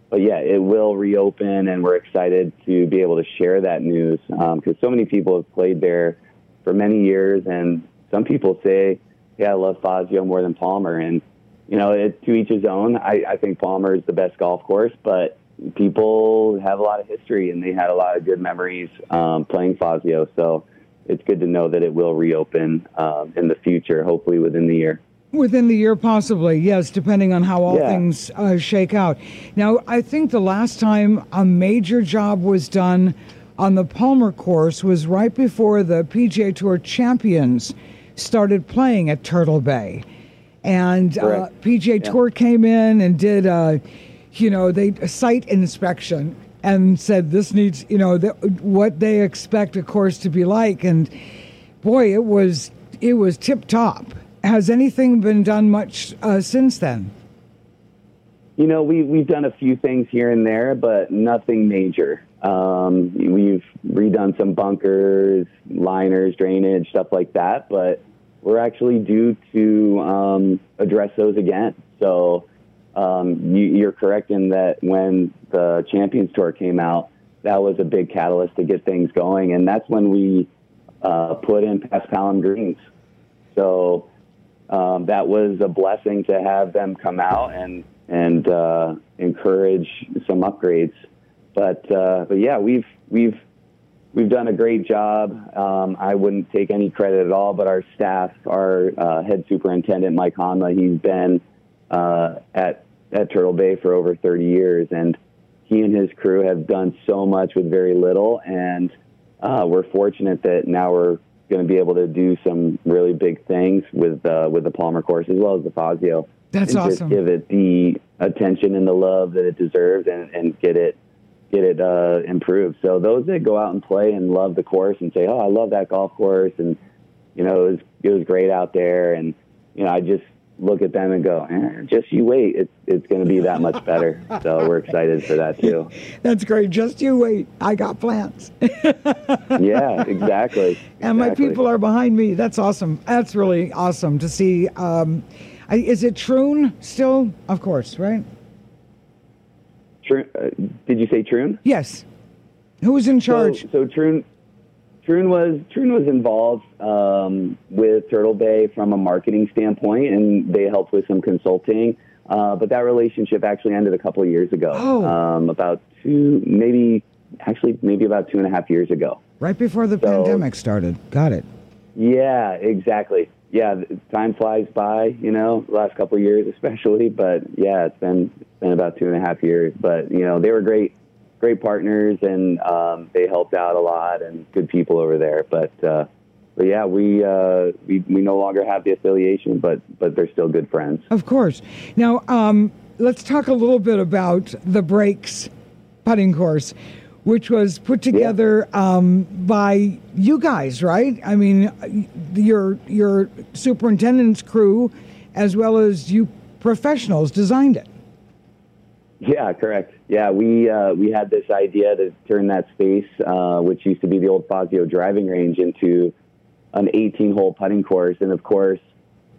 but yeah, it will reopen, and we're excited to be able to share that news because so many people have played there for many years, and some people say, "Yeah, I love Fazio more than Palmer," and you know, it, to each his own. I, I think Palmer is the best golf course, but people have a lot of history and they had a lot of good memories um, playing Fazio, so it's good to know that it will reopen um, in the future, hopefully within the year. Within the year, possibly, yes, depending on how all Yeah. things uh, shake out. Now, I think the last time a major job was done on the Palmer course was right before the PGA Tour champions started playing at Turtle Bay. And uh. PGA Yeah. Tour came in and did a you know, they a site inspection and said this needs, you know, the, what they expect a course to be like, and boy, it was it was tip top. Has anything been done much uh, since then? You know, we we've done a few things here and there, but nothing major. Um, we've redone some bunkers, liners, drainage, stuff like that, but we're actually due to um, address those again. So um, you, you're correct in that when the Champions Tour came out, that was a big catalyst to get things going, and that's when we uh, put in past Paspalum greens. So um, that was a blessing to have them come out and and uh, encourage some upgrades. But uh, but yeah, we've we've we've done a great job. Um, I wouldn't take any credit at all, but our staff, our uh, head superintendent Mike Hanma, he's been uh, at at Turtle Bay for over 30 years, and he and his crew have done so much with very little. And uh, we're fortunate that now we're going to be able to do some really big things with with the Palmer course as well as the Fazio. That's and awesome. Just give it the attention and the love that it deserves, and, and get it get it uh, improved. So those that go out and play and love the course and say, "Oh, I love that golf course," and you know, it was it was great out there, and you know, I just look at them and go, eh, "Just you wait, it's it's going to be that much better." (laughs) so we're excited for that too. (laughs) That's great. Just you wait. I got plans. (laughs) yeah, exactly. And my people are behind me. That's awesome. That's really awesome to see. Um, I, is it Troon still? Of course, right? Uh, did you say Troon? Yes. Who was in charge? So, so Troon, Troon was Troon was involved um, with Turtle Bay from a marketing standpoint, and they helped with some consulting. Uh, but that relationship actually ended a couple of years ago. Oh. Um, about two, maybe actually maybe about two and a half years ago. right before the pandemic started. Got it. Yeah, exactly. Yeah, time flies by, you know, last couple of years especially. (laughs) But yeah, it's been it's been about two and a half years. But you know, they were great, great partners, and um, they helped out a lot, and good people over there. But uh, but yeah, we uh, we we no longer have the affiliation, but but they're still good friends. Of course. Now, um, let's talk a little bit about the breaks putting course, which was put together um, by you guys, right? I mean, your your superintendent's crew, as well as you professionals, designed it. Yeah, correct. Yeah, we uh, we had this idea to turn that space, uh, which used to be the old Fazio driving range, into an 18-hole putting course. And of course,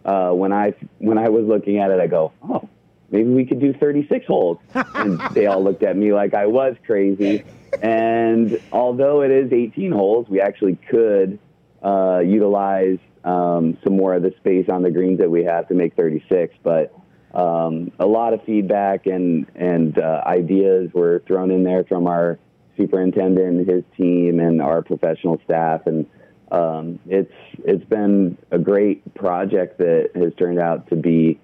uh, when I when I was looking at it, I go, oh, maybe we could do 36 holes. and they all looked at me like I was crazy. And although it is 18 holes, we actually could uh, utilize um, some more of the space on the greens that we have to make 36. But um, a lot of feedback and and uh, ideas were thrown in there from our superintendent, his team, and our professional staff, and um, it's it's been a great project that has turned out to be,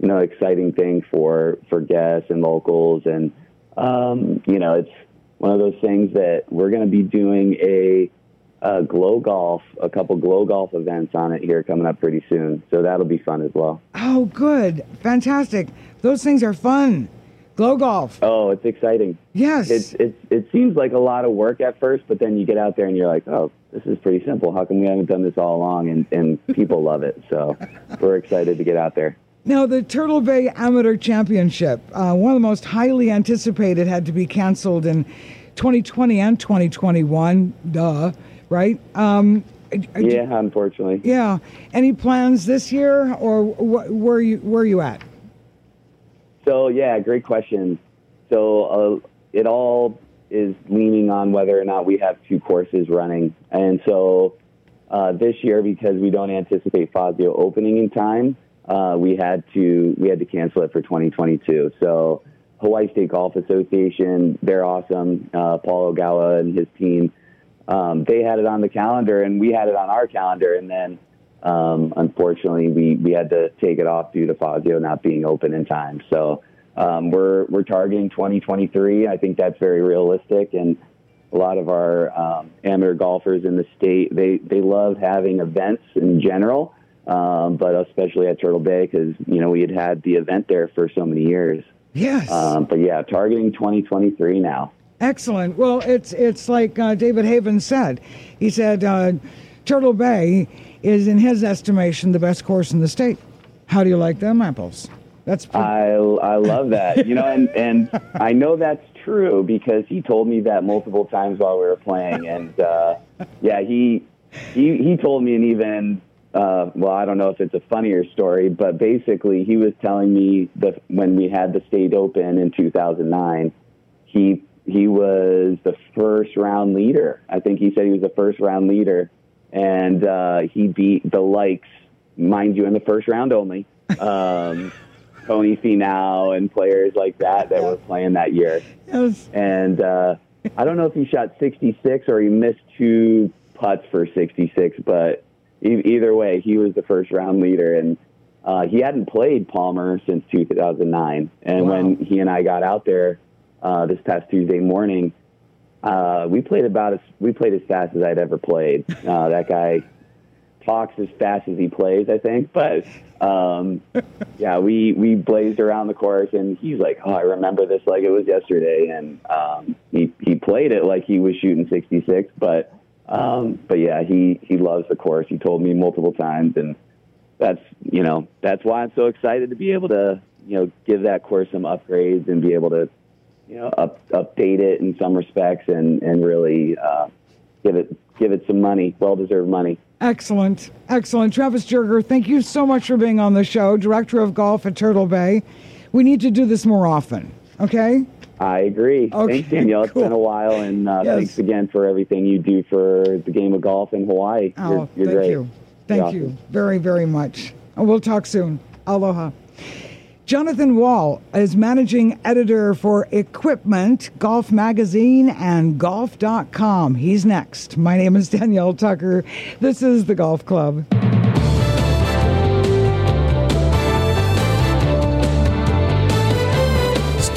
you know, exciting thing for for guests and locals, and um, you know, it's one of those things that we're going to be doing a, a glow golf, a couple glow golf events on it here coming up pretty soon, so that'll be fun as well. Oh, good, fantastic! Those things are fun. Glow golf. Oh, it's exciting. Yes. It's it's it seems like a lot of work at first, but then you get out there and you're like, oh, this is pretty simple. How come we haven't done this all along? And and people love it. So we're excited to get out there. Now, the Turtle Bay Amateur Championship, uh, one of the most highly anticipated, had to be canceled in 2020 and 2021. Duh, right? Um, Yeah, unfortunately. yeah. Any plans this year, or wh- where you where you at? So yeah, great question. So uh, it all is leaning on whether or not we have two courses running, and so uh, this year because we don't anticipate Fazio opening in time, uh, we had to we had to cancel it for 2022. So Hawaii State Golf Association, they're awesome. Uh, Paul Ogawa and his team, um, they had it on the calendar, and we had it on our calendar, and then um, unfortunately, we, we had to take it off due to Fazio not being open in time. So um, we're we're targeting 2023. I think that's very realistic, and a lot of our um, amateur golfers in the state they they love having events in general, um, but especially at Turtle Bay because you know we had had the event there for so many years. Yes. Um, but yeah, targeting 2023 now. Excellent. Well, it's it's like uh, David Haven said. He said uh, Turtle Bay is, in his estimation, the best course in the state. How do you like them apples? That's pretty- I I love that. You know, and and I know that's true because he told me that multiple times while we were playing, and uh, yeah, he he he told me an even. Uh, well, I don't know if it's a funnier story, but basically, he was telling me that when we had the state open in 2009, he he was the first round leader. I think he said he was the first round leader, and uh, he beat the likes, mind you, in the first round only. Um, (laughs) Tony Finau and players like that that were playing that year. yes. And uh, I don't know if he shot 66 or he missed two putts for 66, but e- either way, he was the first round leader. And uh, he hadn't played Palmer since 2009. And Wow. when he and I got out there uh, this past Tuesday morning, uh, we played about as we played as fast as I'd ever played. (laughs) Uh, that guy talks as fast as he plays, I think. But um, yeah, we we blazed around the course, and he's like, "Oh, I remember this like it was yesterday." And um, he he played it like he was shooting 66, but um, but yeah, he he loves the course. He told me multiple times, and that's you know that's why I'm so excited to be able to you know give that course some upgrades and be able to you know up, update it in some respects and and really uh, give it give it some money, well deserved money. Excellent. Excellent. Travis Joerger, thank you so much for being on the show, Director of Golf at Turtle Bay. We need to do this more often, okay? I agree. Okay, thanks, Danielle. It's been a while, and uh, Yes. thanks again for everything you do for the game of golf in Hawaii. Oh, you're, you're thank great. you. Thank You're you very, very much. And we'll talk soon. Aloha. Jonathan Wall is managing editor for Equipment, Golf Magazine, and Golf.com. He's next. My name is Danielle Tucker. This is the Golf Club.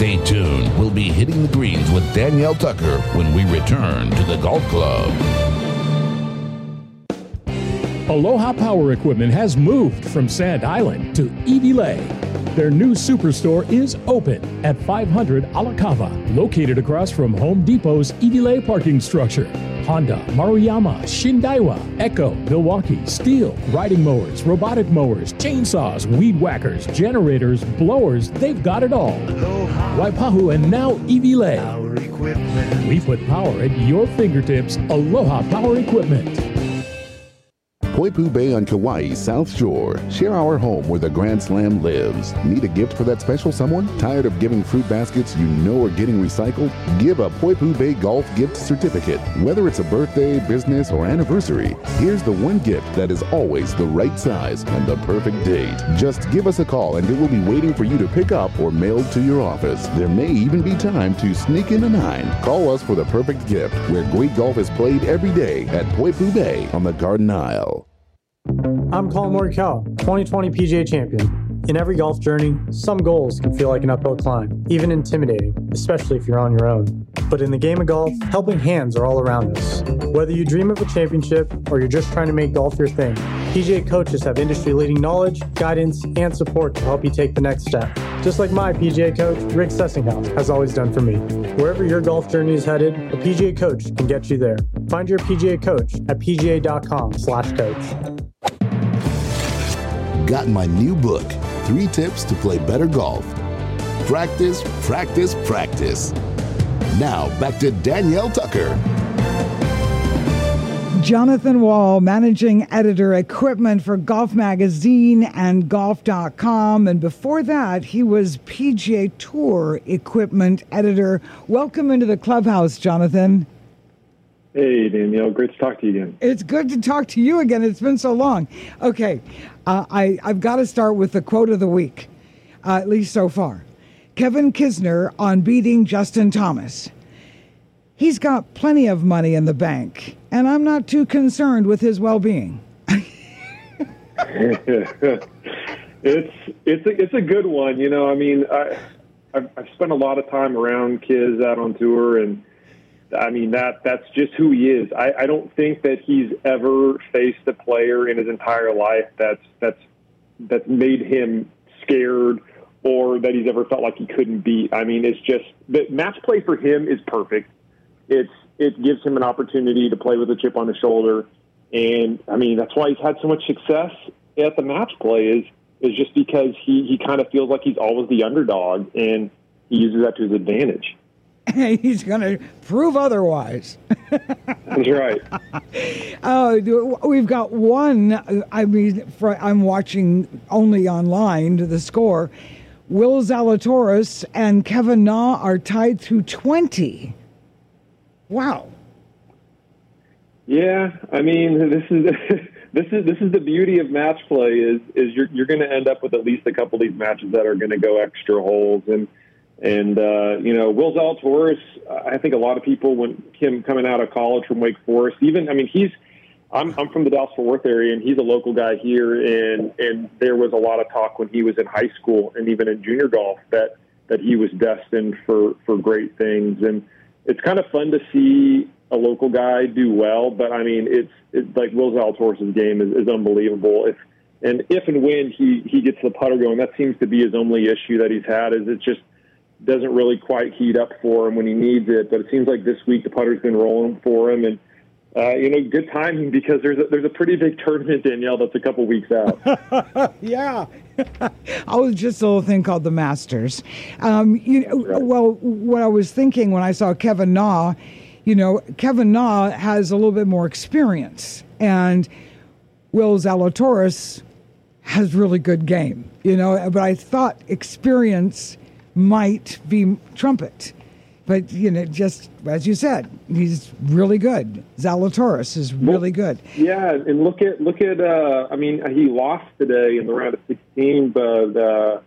Stay tuned. We'll be hitting the greens with Danielle Tucker when we return to the Golf Club. Aloha Power Equipment has moved from Sand Island to Evie. Their new superstore is open at 500 Alakawa, located across from Home Depot's Iwilei parking structure. Honda, Maruyama, Shindaiwa, Echo, Milwaukee, Stihl, riding mowers, robotic mowers, chainsaws, weed whackers, generators, blowers, they've got it all. Waipahu and now Iwilei. Our equipment. We put power at your fingertips. Aloha Power Equipment. Poipu Bay on Kauai's South Shore. Share our home where the Grand Slam lives. Need a gift for that special someone? Tired of giving fruit baskets you know are getting recycled? Give a Poipu Bay Golf gift certificate. Whether it's a birthday, business, or anniversary, here's the one gift that is always the right size and the perfect date. Just give us a call and it will be waiting for you to pick up or mailed to your office. There may even be time to sneak in a nine. Call us for the perfect gift where great golf is played every day at Poipu Bay on the Garden Isle. I'm Collin Morikawa, 2020 PGA champion. In every golf journey, some goals can feel like an uphill climb, even intimidating, especially if you're on your own. But in the game of golf, helping hands are all around us. Whether you dream of a championship or you're just trying to make golf your thing, PGA coaches have industry leading knowledge, guidance, and support to help you take the next step. Just like my PGA coach, Rick Sessinghaus, has always done for me. Wherever your golf journey is headed, a PGA coach can get you there. Find your PGA coach at pga.com/coach. Got my new book, Three Tips to Play Better Golf. Practice, practice, practice. Now back to Danielle Tucker. Jonathan Wall, managing editor, equipment for Golf Magazine and Golf.com. And before that, he was PGA Tour equipment editor. Welcome into the clubhouse, Jonathan. Hey, Danielle. Great to talk to you again. It's good to talk to you again. It's been so long. Okay, uh, I, I've got to start with the quote of the week, uh, at least so far. Kevin Kisner on beating Justin Thomas. He's got plenty of money in the bank, and I'm not too concerned with his well being. (laughs) it's it's a, it's a good one. You know, I mean, I I've, I've spent a lot of time around Kiz out on tour, and I mean that that's just who he is. I, I don't think that he's ever faced a player in his entire life that's that's that's made him scared or that he's ever felt like he couldn't beat. I mean, it's just the match play for him is perfect. It's it gives him an opportunity to play with a chip on his shoulder, and I mean that's why he's had so much success at the match play is is just because he he kind of feels like he's always the underdog and he uses that to his advantage. (laughs) he's going to prove otherwise. (laughs) That's right. Uh, we've got one. I mean, for, I'm watching only online the score. Will Zalatoris and Kevin Na are tied through 20. Wow. Yeah, I mean, this is (laughs) this is this is the beauty of match play is is you're you're going to end up with at least a couple of these matches that are going to go extra holes and and uh, you know Will Zalatoris. I think a lot of people when him coming out of college from Wake Forest, even I mean he's I'm I'm from the Dallas Fort Worth area and he's a local guy here and and there was a lot of talk when he was in high school and even in junior golf that that he was destined for for great things and it's kind of fun to see a local guy do well, but I mean, it's, it's like Will Zalatoris' game is, is unbelievable. If and if and when he he gets the putter going, that seems to be his only issue that he's had. Is it just doesn't really quite heat up for him when he needs it. But it seems like this week the putter's been rolling for him, and uh, you know, good timing because there's a, there's a pretty big tournament, Danielle, that's a couple weeks out. (laughs) yeah. (laughs) I was just a little thing called the Masters. Um, you know, right. well, what I was thinking when I saw Kevin Na you know, Kevin Na has a little bit more experience, and Will Zalatoris has really good game, you know. But I thought experience might be trumpet. But you know, just as you said, he's really good. Zalatoris is really good. Yeah, and look at look at. Uh, I mean, he lost today in the round of sixteen, but uh,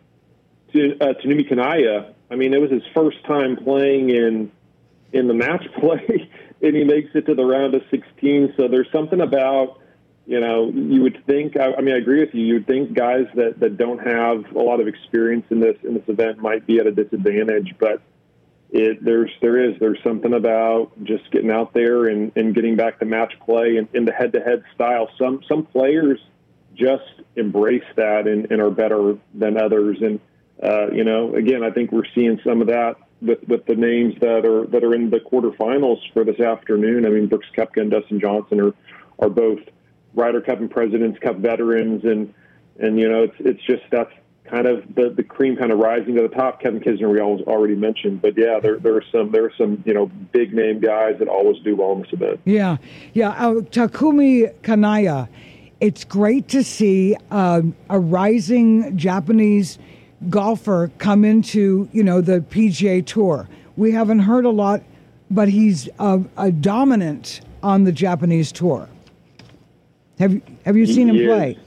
to uh, Takumi Kanaya. I mean, it was his first time playing in in the match (laughs) play, and he makes it to the round of 16. So there's something about, you know, you would think. I, I mean, I agree with you. You'd think guys that that don't have a lot of experience in this in this event might be at a disadvantage, but it there's there is there's something about just getting out there and, and getting back to match play and in the head to head style. Some some players just embrace that and, and are better than others. And uh, you know, again, I think we're seeing some of that with, with the names that are that are in the quarterfinals for this afternoon. I mean, Brooks Koepka and Dustin Johnson are are both Ryder Cup and Presidents Cup veterans, and and you know it's it's just that's kind of the the cream kind of rising to the top. Kevin Kisner we always already mentioned, but yeah, there there are some there are some you know big name guys that always do well in this event. Yeah, yeah. Uh, Takumi Kanaya, it's great to see uh, a rising Japanese golfer come into you know the PGA Tour. We haven't heard a lot, but he's a, a dominant on the Japanese tour. Have you have you seen him play?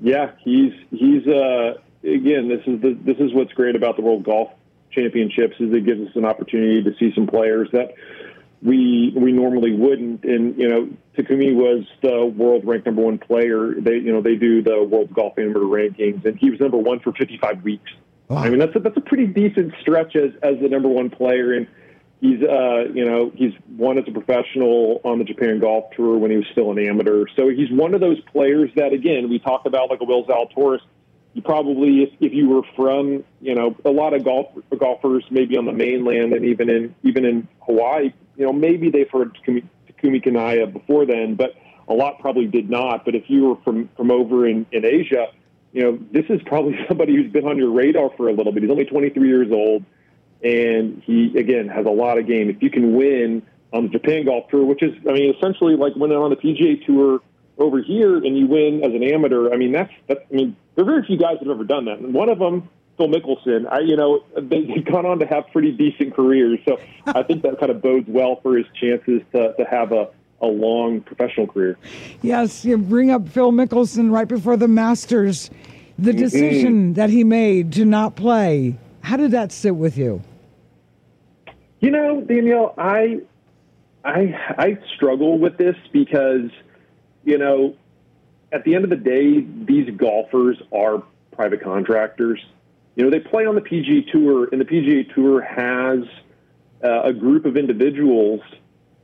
Yeah, he's he's uh, again. This is the this is what's great about the World Golf Championships is it gives us an opportunity to see some players that we we normally wouldn't. And you know, Takumi was the world ranked number one player. They you know they do the World Golf Amateur rankings, and he was number one for 55 weeks. Wow. I mean, that's a, that's a pretty decent stretch as as the number one player. And he's uh you know he's won as a professional on the Japan Golf Tour when he was still an amateur. So he's one of those players that again we talk about like a Will Zalatoris you probably, if, if you were from, you know, a lot of golf golfers maybe on the mainland and even in even in Hawaii you know, maybe they've heard Takumi, Takumi Kanaya before then, but a lot probably did not. But if you were from from over in, in Asia, you know, this is probably (laughs) somebody who's been on your radar for a little bit. He's only 23 years old, and he again has a lot of game. If you can win on the Japan Golf Tour, which is, I mean, essentially like winning on the PGA Tour over here, and you win as an amateur. I mean, that's that's. I mean, there are very few guys that have ever done that, and one of them Phil Mickelson, I, you know, they, have gone on to have pretty decent careers. So I think that kind of bodes well for his chances to, to have a, a long professional career. Yes, you bring up Phil Mickelson right before the Masters. The mm-hmm. decision mm-hmm. that he made to not play, how did that sit with you? You know, Danielle, I, I, I struggle with this because, you know, at the end of the day, these golfers are private contractors. You know, they play on the PGA Tour, and the PGA Tour has uh, a group of individuals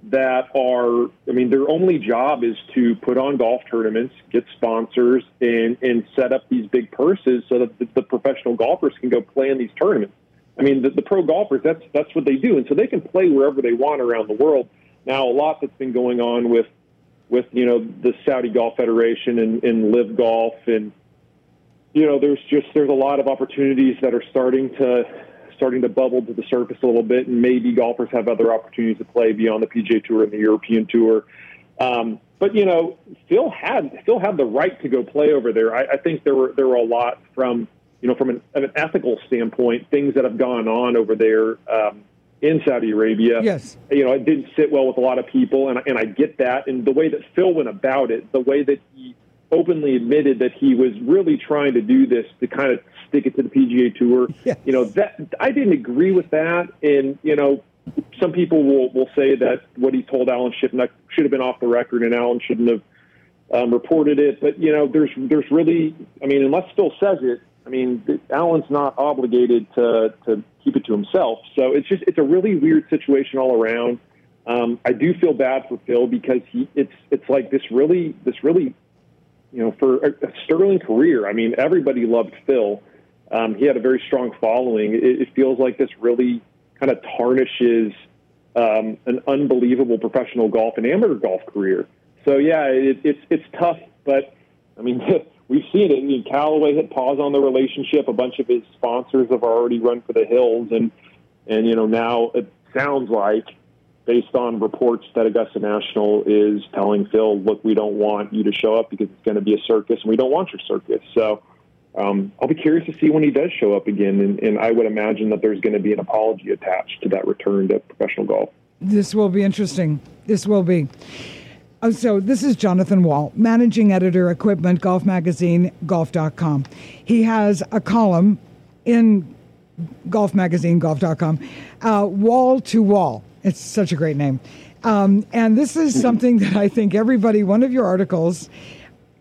that are, I mean, their only job is to put on golf tournaments, get sponsors, and, and set up these big purses so that the, the professional golfers can go play in these tournaments. I mean, the, the pro golfers, that's, that's what they do. And so they can play wherever they want around the world. Now, a lot that's been going on with, with you know, the Saudi Golf Federation and, and LIV Golf and, you know, there's just, there's a lot of opportunities that are starting to, starting to bubble to the surface a little bit, and maybe golfers have other opportunities to play beyond the PGA Tour and the European Tour. Um, but you know, Phil had Phil had the right to go play over there. I, I think there were there were a lot from you know from an, an ethical standpoint, things that have gone on over there um, in Saudi Arabia. Yes, you know, it didn't sit well with a lot of people, and and I get that. And the way that Phil went about it, the way that he openly admitted that he was really trying to do this to kind of stick it to the PGA Tour. (laughs) Yes. You know that I didn't agree with that, and you know some people will will say that what he told Alan Shipnuck should have been off the record, and Alan shouldn't have um, reported it. But you know, there's there's really, I mean, unless Phil says it, I mean, Alan's not obligated to to keep it to himself. So it's just it's a really weird situation all around. Um, I do feel bad for Phil because he it's it's like this really this really you know for a, a sterling career. I mean, everybody loved Phil. Um, he had a very strong following. It, it feels like this really kind of tarnishes um, an unbelievable professional golf and amateur golf career. So yeah, it, it's it's tough, but I mean (laughs) we've seen it. I mean, Callaway hit pause on the relationship. A bunch of his sponsors have already run for the hills, and and you know now it sounds like, based on reports that Augusta National is telling Phil, look, we don't want you to show up because it's going to be a circus, and we don't want your circus. So um, I'll be curious to see when he does show up again, and, and I would imagine that there's going to be an apology attached to that return to professional golf. This will be interesting. This will be. Oh, so this is Jonathan Wall, managing editor, Equipment Golf Magazine, Golf.com. He has a column in Golf Magazine, Golf.com, uh, Wall to Wall. It's such a great name. Um, and this is something that I think everybody, one of your articles,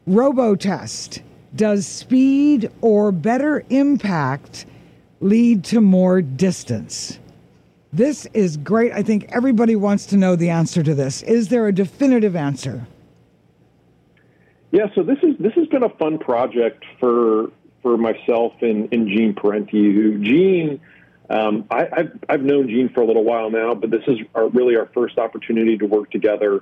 Robo Test does speed or better impact lead to more distance? This is great. I think everybody wants to know the answer to this. Is there a definitive answer? Yeah, so this is this has been a fun project for for myself and, and Gene Parente. Who Gene, um, I, have I've known Gene for a little while now, but this is our, really our first opportunity to work together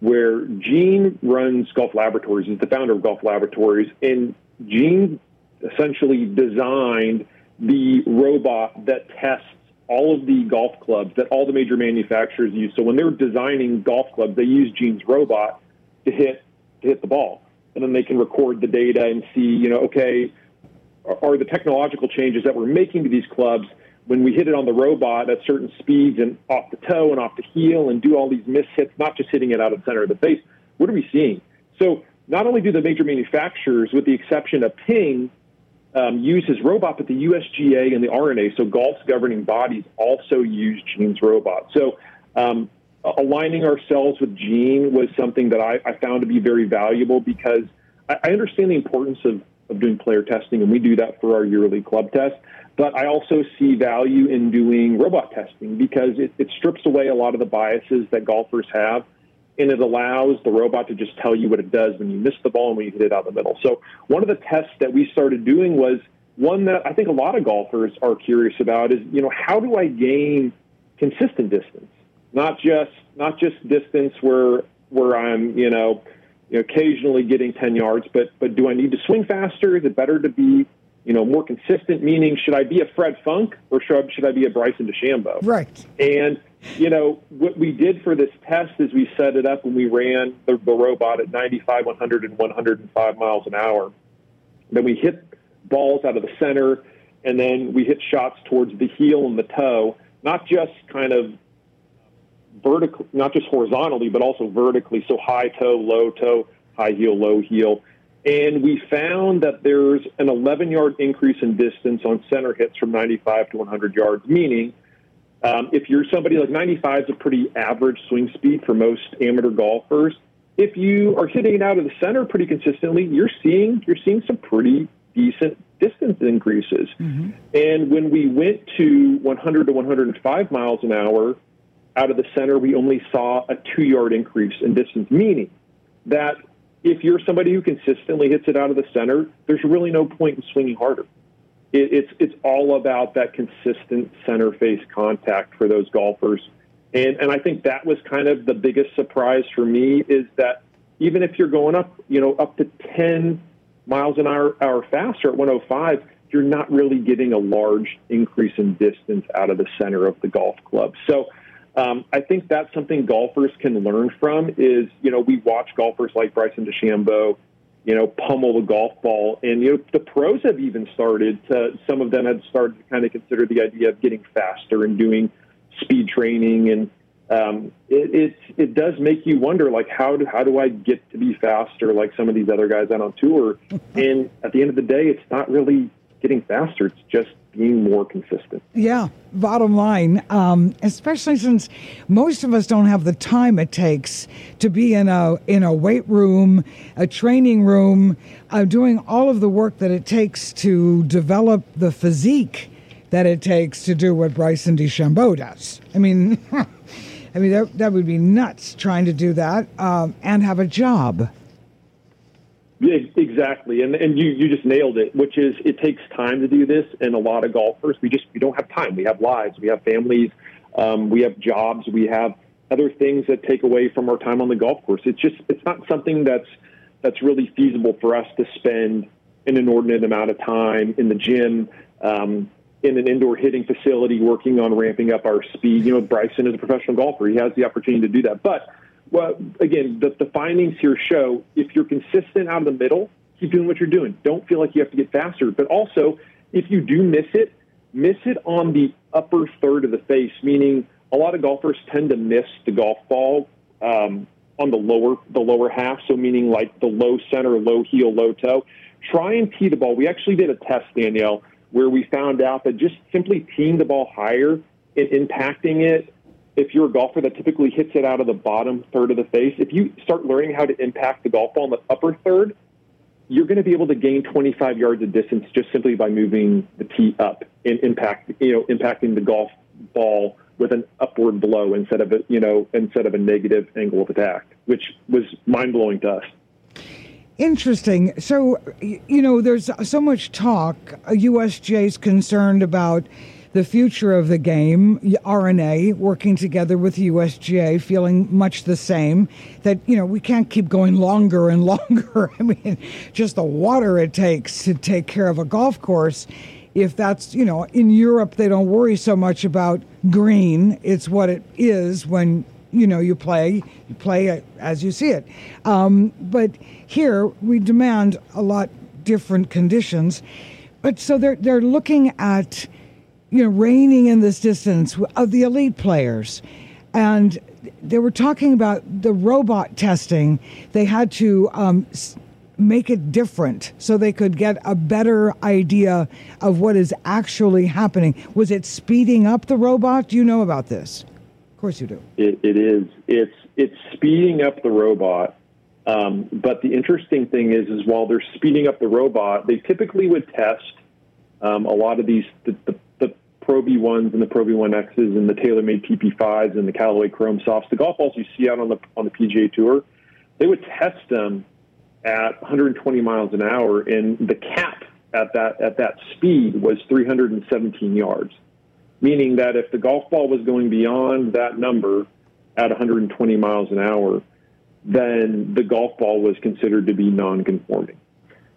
where Gene runs Golf Laboratories. He's the founder of Golf Laboratories, and Gene essentially designed the robot that tests all of the golf clubs that all the major manufacturers use. So when they're designing golf clubs, they use Gene's robot to hit to hit the ball, and then they can record the data and see, you know, okay, are the technological changes that we're making to these clubs when we hit it on the robot at certain speeds and off the toe and off the heel and do all these miss hits, not just hitting it out of the center of the face, what are we seeing? So not only do the major manufacturers, with the exception of Ping, um, use his robot, but the USGA and the R&A, so golf's governing bodies, also use Gene's robot. So um, aligning ourselves with Gene was something that I, I, found to be very valuable because I, I understand the importance of, of doing player testing, and we do that for our yearly club test. But I also see value in doing robot testing because it, it strips away a lot of the biases that golfers have and it allows the robot to just tell you what it does when you miss the ball and when you hit it out the middle. So one of the tests that we started doing was one that I think a lot of golfers are curious about is, you know, how do I gain consistent distance? Not just not just distance where where I'm, you know, you know, occasionally getting 10 yards, but but do I need to swing faster? Is it better to be you know, more consistent, meaning should I be a Fred Funk or should I, should I be a Bryson DeChambeau? Right. And, you know, what we did for this test is we set it up and we ran the, the robot at 95, 100, and 105 miles an hour. Then we hit balls out of the center, and then we hit shots towards the heel and the toe, not just kind of vertical, not just horizontally, but also vertically. So high toe, low toe, high heel, low heel. And we found that there's an 11 yard increase in distance on center hits from 95 to 100 yards, meaning um, if you're somebody like 95 is a pretty average swing speed for most amateur golfers. If you are hitting it out of the center pretty consistently, you're seeing you're seeing some pretty decent distance increases. Mm-hmm. And when we went to 100 to 105 miles an hour, out of the center, we only saw a two yard increase in distance, meaning that if you're somebody who consistently hits it out of the center, there's really no point in swinging harder. It, it's it's all about that consistent center face contact for those golfers, and and I think that was kind of the biggest surprise for me is that even if you're going up, you know, up to 10 miles an hour, hour faster at 105, you're not really getting a large increase in distance out of the center of the golf club. So um, I think that's something golfers can learn from. Is you know we watch golfers like Bryson DeChambeau, you know, pummel the golf ball, and you know the pros have even started to. Some of them had started to kind of consider the idea of getting faster and doing speed training, and um, it, it it does make you wonder, like how do how do I get to be faster like some of these other guys out on tour? (laughs) and at the end of the day, it's not really getting faster; it's just being more consistent. Yeah, bottom line, um, especially since most of us don't have the time it takes to be in a in a weight room, a training room, uh, doing all of the work that it takes to develop the physique that it takes to do what Bryson DeChambeau does. I mean, (laughs) I mean that that would be nuts trying to do that um, and have a job. Exactly, and and you you just nailed it. Which is, it takes time to do this, and a lot of golfers we just we don't have time. We have lives, we have families, um, we have jobs, we have other things that take away from our time on the golf course. It's just it's not something that's that's really feasible for us to spend an inordinate amount of time in the gym. Um, in an indoor hitting facility, working on ramping up our speed. You know, Bryson is a professional golfer; he has the opportunity to do that. But well, again, the, the findings here show if you're consistent out of the middle, keep doing what you're doing. Don't feel like you have to get faster. But also, if you do miss it, miss it on the upper third of the face, meaning a lot of golfers tend to miss the golf ball um, on the lower the lower half. So meaning like the low center, low heel, low toe. Try and tee the ball. We actually did a test, Danielle, where we found out that just simply teeing the ball higher and impacting it if you're a golfer that typically hits it out of the bottom third of the face, if you start learning how to impact the golf ball in the upper third, you're going to be able to gain 25 yards of distance just simply by moving the tee up and impact, you know, impacting the golf ball with an upward blow instead of a, you know, instead of a negative angle of attack, which was mind blowing to us. Interesting. So, you know, there's so much talk. USGA is concerned about the future of the game, R&A working together with USGA, feeling much the same. That you know we can't keep going longer and (laughs) longer. I mean, just the water it takes to take care of a golf course. If that's you know in Europe, they don't worry so much about green. It's what it is when you know you play you play as you see it um, but here we demand a lot different conditions but so they're they're looking at you know, reining in this distance of the elite players. And they were talking about the robot testing. They had to um, make it different so they could get a better idea of what is actually happening. Was it speeding up the robot? Do you know about this? Of course you do. it, it is. It's it's speeding up the robot. Um, but the interesting thing is, is while they're speeding up the robot, they typically would test um, a lot of these the, the Pro V1s and the Pro V1Xs and the TaylorMade TP5s and the Callaway Chrome Softs, the golf balls you see out on the on the PGA Tour, they would test them at 120 miles an hour, and the cap at that at that speed was 317 yards, meaning that if the golf ball was going beyond that number at 120 miles an hour, then the golf ball was considered to be non-conforming.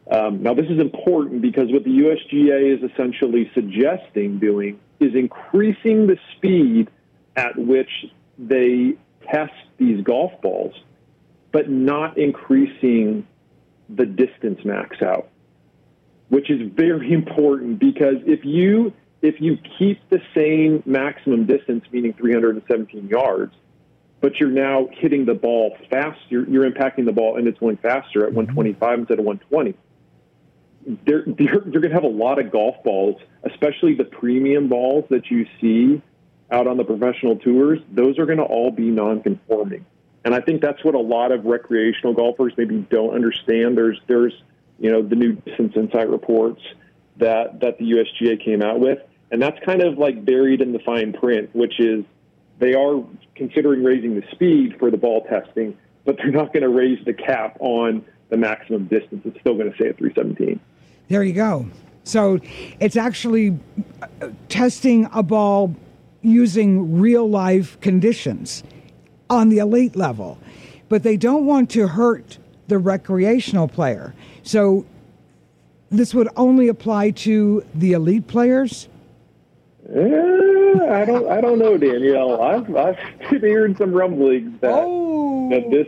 Um, now, this is important because what the USGA is essentially suggesting doing is increasing the speed at which they test these golf balls, but not increasing the distance max out, which is very (laughs) important because if you if you keep the same maximum distance, meaning 317 yards, but you're now hitting the ball fast, you're, you're impacting the ball and it's going faster at 125 instead of 120 they're, they're, you're going to have a lot of golf balls, especially the premium balls that you see out on the professional tours. Those are going to all be non-conforming, and I think that's what a lot of recreational golfers maybe don't understand. There's there's you know the new distance insight reports that that the USGA came out with, and that's kind of like buried in the fine print, which is they are considering raising the speed for the ball testing, but they're not going to raise the cap on the maximum distance. It's still going to say at 317. There you go. So it's actually uh, testing a ball using real life conditions on the elite level, but they don't want to hurt the recreational player. So this would only apply to the elite players. I don't. I don't know, Danielle. I've I've been hearing some rumblings that Oh. that this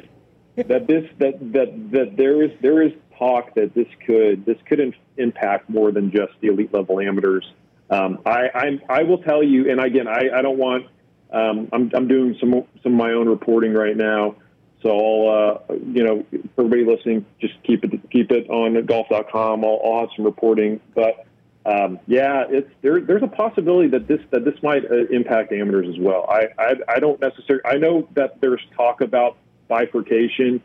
that this that that that there is there is talk that this could this could in, impact more than just the elite level amateurs. Um, I I'm, I will tell you, and again, I, I don't want. Um, I'm I'm doing some some of my own reporting right now, so I'll uh, you know everybody listening, just keep it keep it on golf.com. I'll, I'll have some reporting, but um, yeah, it's there. There's a possibility that this that this might uh, impact amateurs as well. I, I I don't necessarily. I know that there's talk about bifurcation,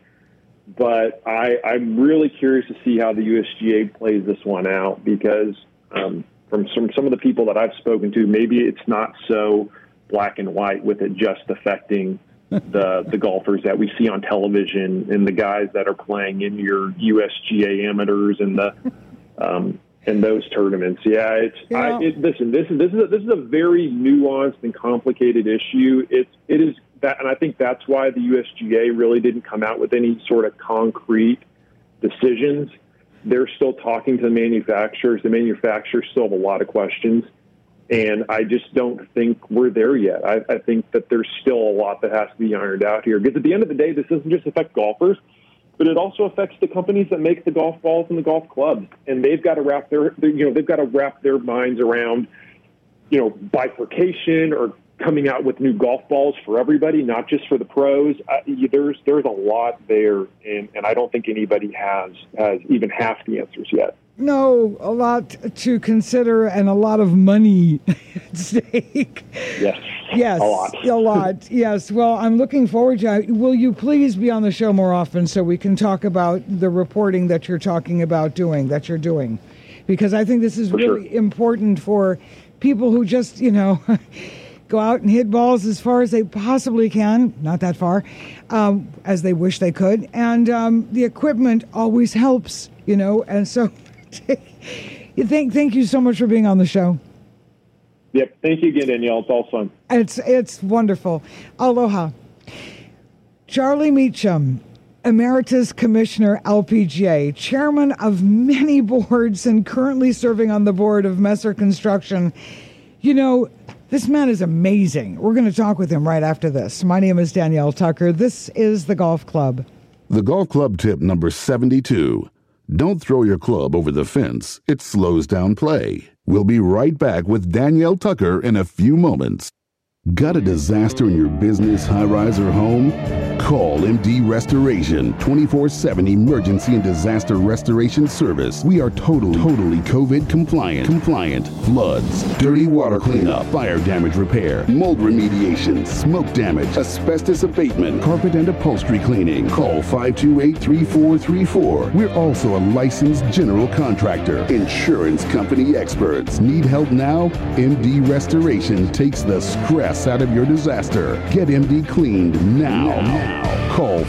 but I I'm really curious to see how the USGA plays this one out because um, from some some of the people that I've spoken to, maybe it's not so black and white with it just affecting (laughs) the the golfers that we see on television and the guys that are playing in your USGA amateurs and the um, and those tournaments. Yeah, it's. I, it, listen. This is this is a, this is a very nuanced and complicated issue. It's it is that, and I think that's why the USGA really didn't come out with any sort of concrete decisions. They're still talking to the manufacturers. The manufacturers still have a lot of questions. And I just don't think we're there yet. I, I think that there's still a lot that has to be ironed out here. Because at the end of the day, this doesn't just affect golfers, but it also affects the companies that make the golf balls and the golf clubs. And they've got to wrap their, you know, they've got to wrap their minds around, you know, bifurcation or coming out with new golf balls for everybody, not just for the pros. Uh, there's there's a lot there, and, and I don't think anybody has has even half the answers yet. No, a lot to consider and a lot of money (laughs) at stake. Yes. Yes, A lot. a lot. (laughs) Yes. Well, I'm looking forward to it. Will you please be on the show more often so we can talk about the reporting that you're talking about doing, that you're doing? Because I think this is For really sure. important for people who just, you know, (laughs) go out and hit balls as far as they possibly can, not that far, um, as they wish they could. And um, the equipment always helps, you know, and so (laughs) thank, thank you so much for being on the show. Yep. Thank you again, Danielle. It's all fun. It's it's wonderful. Aloha. Charlie Mecham, Emeritus Commissioner LPGA, chairman of many (laughs) boards and currently serving on the board of Messer Construction. You know, this man is amazing. We're going to talk with him right after this. My name is Danielle Tucker. This is the Golf Club. The golf club tip number 72. Don't throw your club over the fence. It slows down play. We'll be right back with Danielle Tucker in a few moments. Got a disaster in your business, high rise, or home? Call MD Restoration 24 7 emergency and disaster restoration service. We are totally, totally COVID compliant. Compliant. Floods, dirty water cleanup, fire damage repair, mold remediation, smoke damage, asbestos abatement, carpet and upholstery cleaning. Call 528 3434. We're also a licensed general contractor, insurance company experts. Need help now? MD Restoration takes the stress out of your disaster. Get MD cleaned now. Call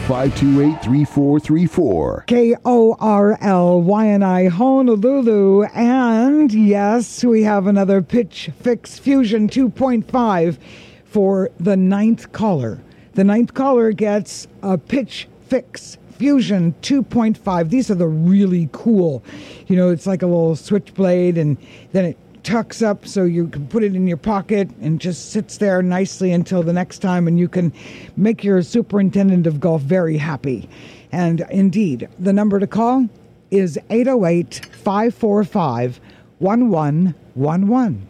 528 3434. K O R L Y N I Honolulu. And yes, we have another Pitch Fix Fusion 2.5 for the ninth caller. The ninth caller gets a Pitch Fix Fusion 2.5. These are the really cool. You know, it's like a little switchblade and then it tucks up so you can put it in your pocket and just sits there nicely until the next time and you can make your superintendent of golf very happy. And indeed, the number to call is 808 545 1111.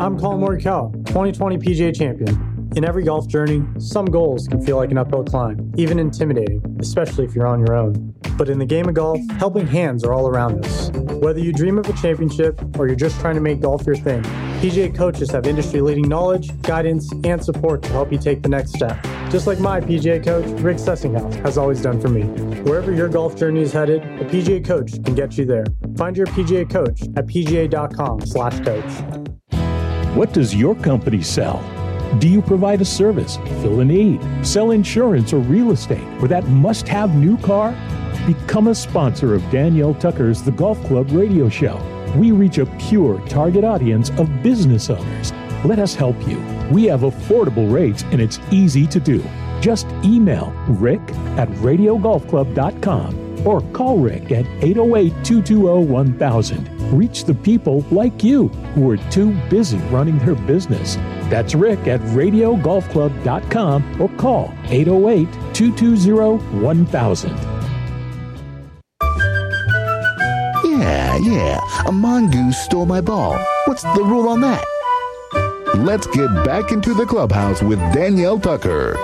I'm Collin Morikawa, 2020 PGA champion. In every golf journey, some goals can feel like an uphill climb, even intimidating, especially if you're on your own. But in the game of golf, helping hands are all around us. Whether you dream of a championship or you're just trying to make golf your thing, PGA coaches have industry leading knowledge, guidance, and support to help you take the next step. Just like my PGA coach, Rick Sessinghaus, has always done for me. Wherever your golf journey is headed, a PGA coach can get you there. Find your PGA coach at pga.com/coach. What does your company sell? Do you provide a service, fill a need, sell insurance or real estate, or that must have new car? Become a sponsor of Danielle Tucker's The Golf Club radio show. We reach a pure target audience of business owners. Let us help you. We have affordable rates and it's easy to do. Just email rick at radiogolfclub.com or call Rick at 808 220 1000. Reach the people like you who are too busy running their business. That's Rick at radiogolfclub.com or call 808 220 1000. Yeah, yeah. A mongoose stole my ball. What's the rule on that? Let's get back into the clubhouse with Danielle Tucker.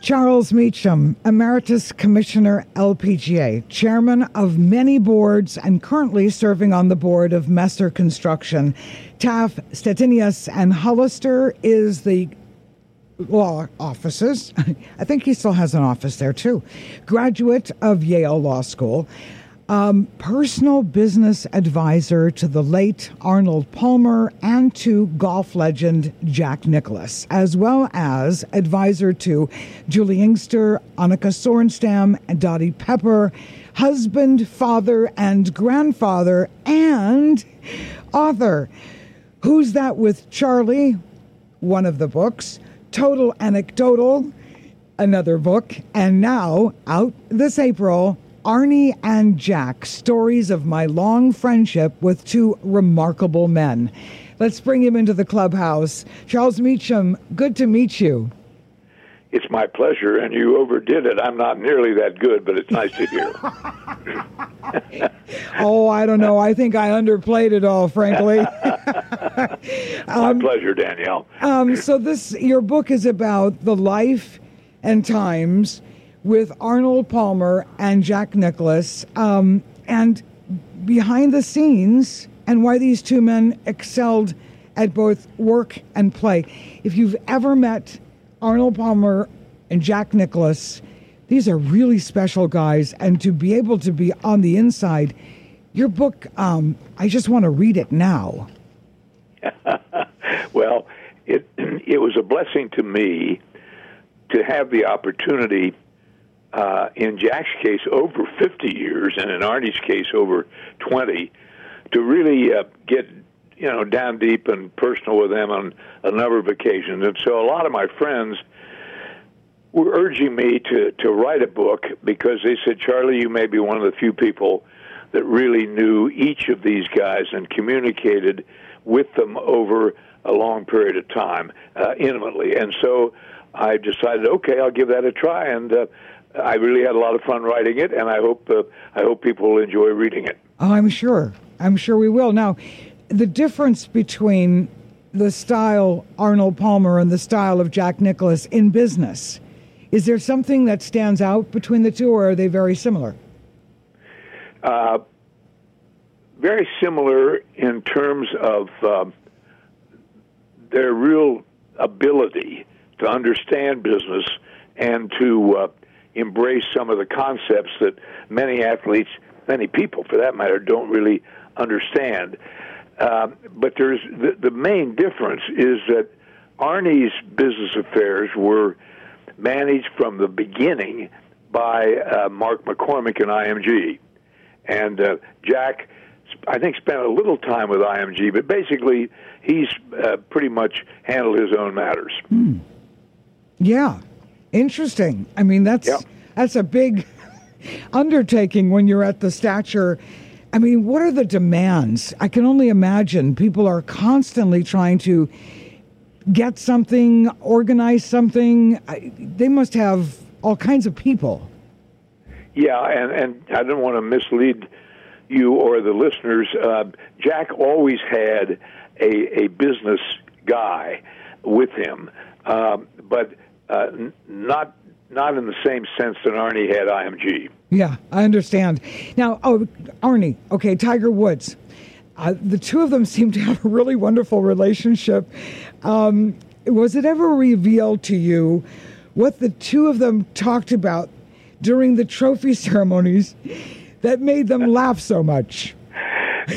Charles Mecham, Emeritus Commissioner LPGA, chairman of many boards and currently serving on the board of Messer Construction. Taft, Stettinius, and Hollister is the law offices. (laughs) I think he still has an office there too. Graduate of Yale Law School. Um, personal business advisor to the late Arnold Palmer and to golf legend Jack Nicklaus, as well as advisor to Juli Inkster, Annika Sorenstam, and Dottie Pepper, husband, father, and grandfather, and author. Who's That with Charlie? One of the books. Total Anecdotal, another book. And now, out this April, Arnie and Jack Stories of My Long Friendship with Two Remarkable Men. Let's bring him into the clubhouse. Charles Mecham, good to meet you. It's my pleasure, and you overdid it. I'm not nearly that good, but it's nice to hear. (laughs) (laughs) oh, I don't know. I think I underplayed it all, frankly. (laughs) my pleasure, Danielle. Um, so this your book is about the life and times with Arnold Palmer and Jack Nicklaus, um, and behind the scenes, and why these two men excelled at both work and play. If you've ever met Arnold Palmer and Jack Nicklaus, these are really special guys, and to be able to be on the inside, your book, um, I just want to read it now. (laughs) well, it (clears throat) it was a blessing to me to have the opportunity uh, in Jack's case, over 50 years, and in Arnie's case, over 20, to really uh, get you know down deep and personal with them on a number of occasions. And so, a lot of my friends were urging me to to write a book because they said, Charlie, you may be one of the few people that really knew each of these guys and communicated with them over a long period of time uh, intimately. And so I decided, okay, I'll give that a try. And uh, I really had a lot of fun writing it, and I hope uh, I hope people will enjoy reading it. Oh, I'm sure. I'm sure we will. Now, the difference between the style Arnold Palmer and the style of Jack Nicklaus in business is there something that stands out between the two, or are they very similar? Uh, very similar in terms of um, their real ability to understand business and to uh, embrace some of the concepts that many athletes, many people for that matter, don't really understand. Um, but there's the, the main difference is that Arnie's business affairs were managed from the beginning by uh, Mark McCormack and IMG, and uh, Jack. I think spent a little time with IMG, but basically he's uh, pretty much handled his own matters. Hmm. Yeah, Interesting. I mean, that's that's a big (laughs) undertaking when you're at the stature. I mean, what are the demands? I can only imagine people are constantly trying to get something, organize something. They must have all kinds of people. Yeah, and and I don't want to mislead you or the listeners. Uh, Jack always had a a business guy with him, um, but uh, not not in the same sense that Arnie had IMG. Yeah, I understand. Now, oh, Arnie, okay, Tiger Woods. Uh, the two of them (laughs) seem to have a really wonderful relationship. Um, was it ever revealed to you what the two of them talked about during the trophy (laughs) ceremonies that made them (laughs) laugh so much?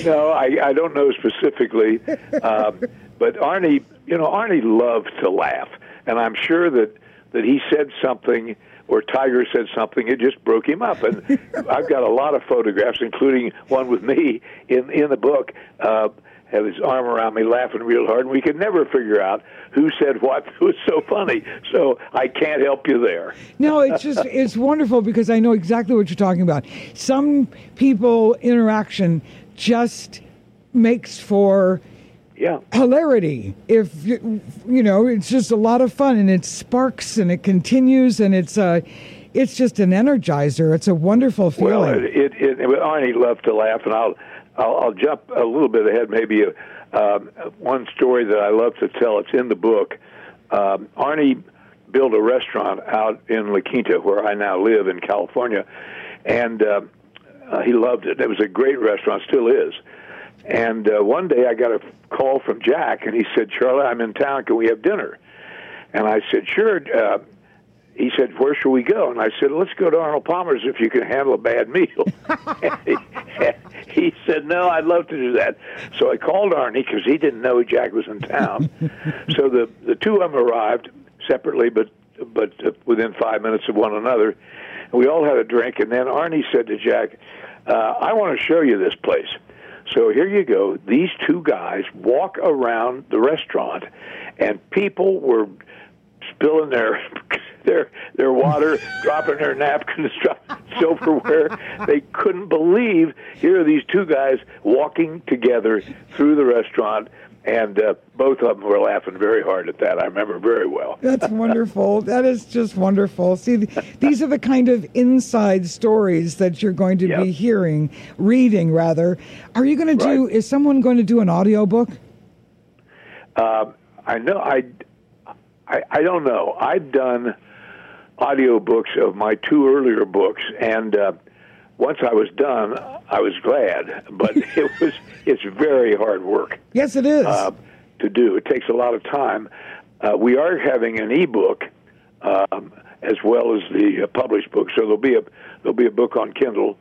No, I, I don't know specifically. Um, but Arnie, you know, Arnie loved to laugh, and I'm sure that that he said something or Tiger said something, it just broke him up. And (laughs) I've got a lot of photographs, including one with me in in the book. Uh, have his arm around me, laughing real hard, and we could never figure out who said what. (laughs) It was so funny. So I can't help you there. No, it's just (laughs) it's wonderful because I know exactly what you're talking about. Some people interaction just makes for yeah. Hilarity if you, you know it's just a lot of fun and it sparks and it continues and it's uh it's just an energizer. It's a wonderful feeling well it it, it arnie loved to laugh and i'll i'll, I'll jump a little bit ahead maybe um, one story that i love to tell. It's in the book. Um, arnie built a restaurant out in la quinta where i now live in california and uh, uh, he loved it. It was a great restaurant still is and uh, one day I got a call from Jack, and he said, "Charlie, I'm in town. Can we have dinner?" And I said, "Sure." Uh, he said, "Where shall we go?" And I said, "Let's go to Arnold Palmer's if you can handle a bad meal." he, (laughs) (laughs) he said, "No, I'd love to do that." So I called Arnie because he didn't know Jack was in town. (laughs) so the the two of them arrived separately, but but uh, within five minutes of one another. And we all had a drink, and then Arnie said to Jack, uh, "I want to show you this place." So here you go. These two guys walk around the restaurant, and people were spilling their (laughs) their their water, (laughs) dropping their napkins, (laughs) dropping silverware. They couldn't believe here are these two guys walking together through the restaurant and uh, both of them were laughing very hard at that. I remember very well. (laughs) That's wonderful. that is just wonderful. See, these are the kind of inside stories that you're going to yep. be hearing, reading rather. Are you going to do? Right. Is someone going to do an audiobook? Uh, I know. I, I I don't know. I've done audiobooks of my two earlier books, and uh, once I was done, I was glad, but (laughs) it was it's very hard work. Yes, it is uh, to do. It takes a lot of time. Uh, we are having an ebook um, as well as the uh, published book, so there'll be a there'll be a book on Kindle,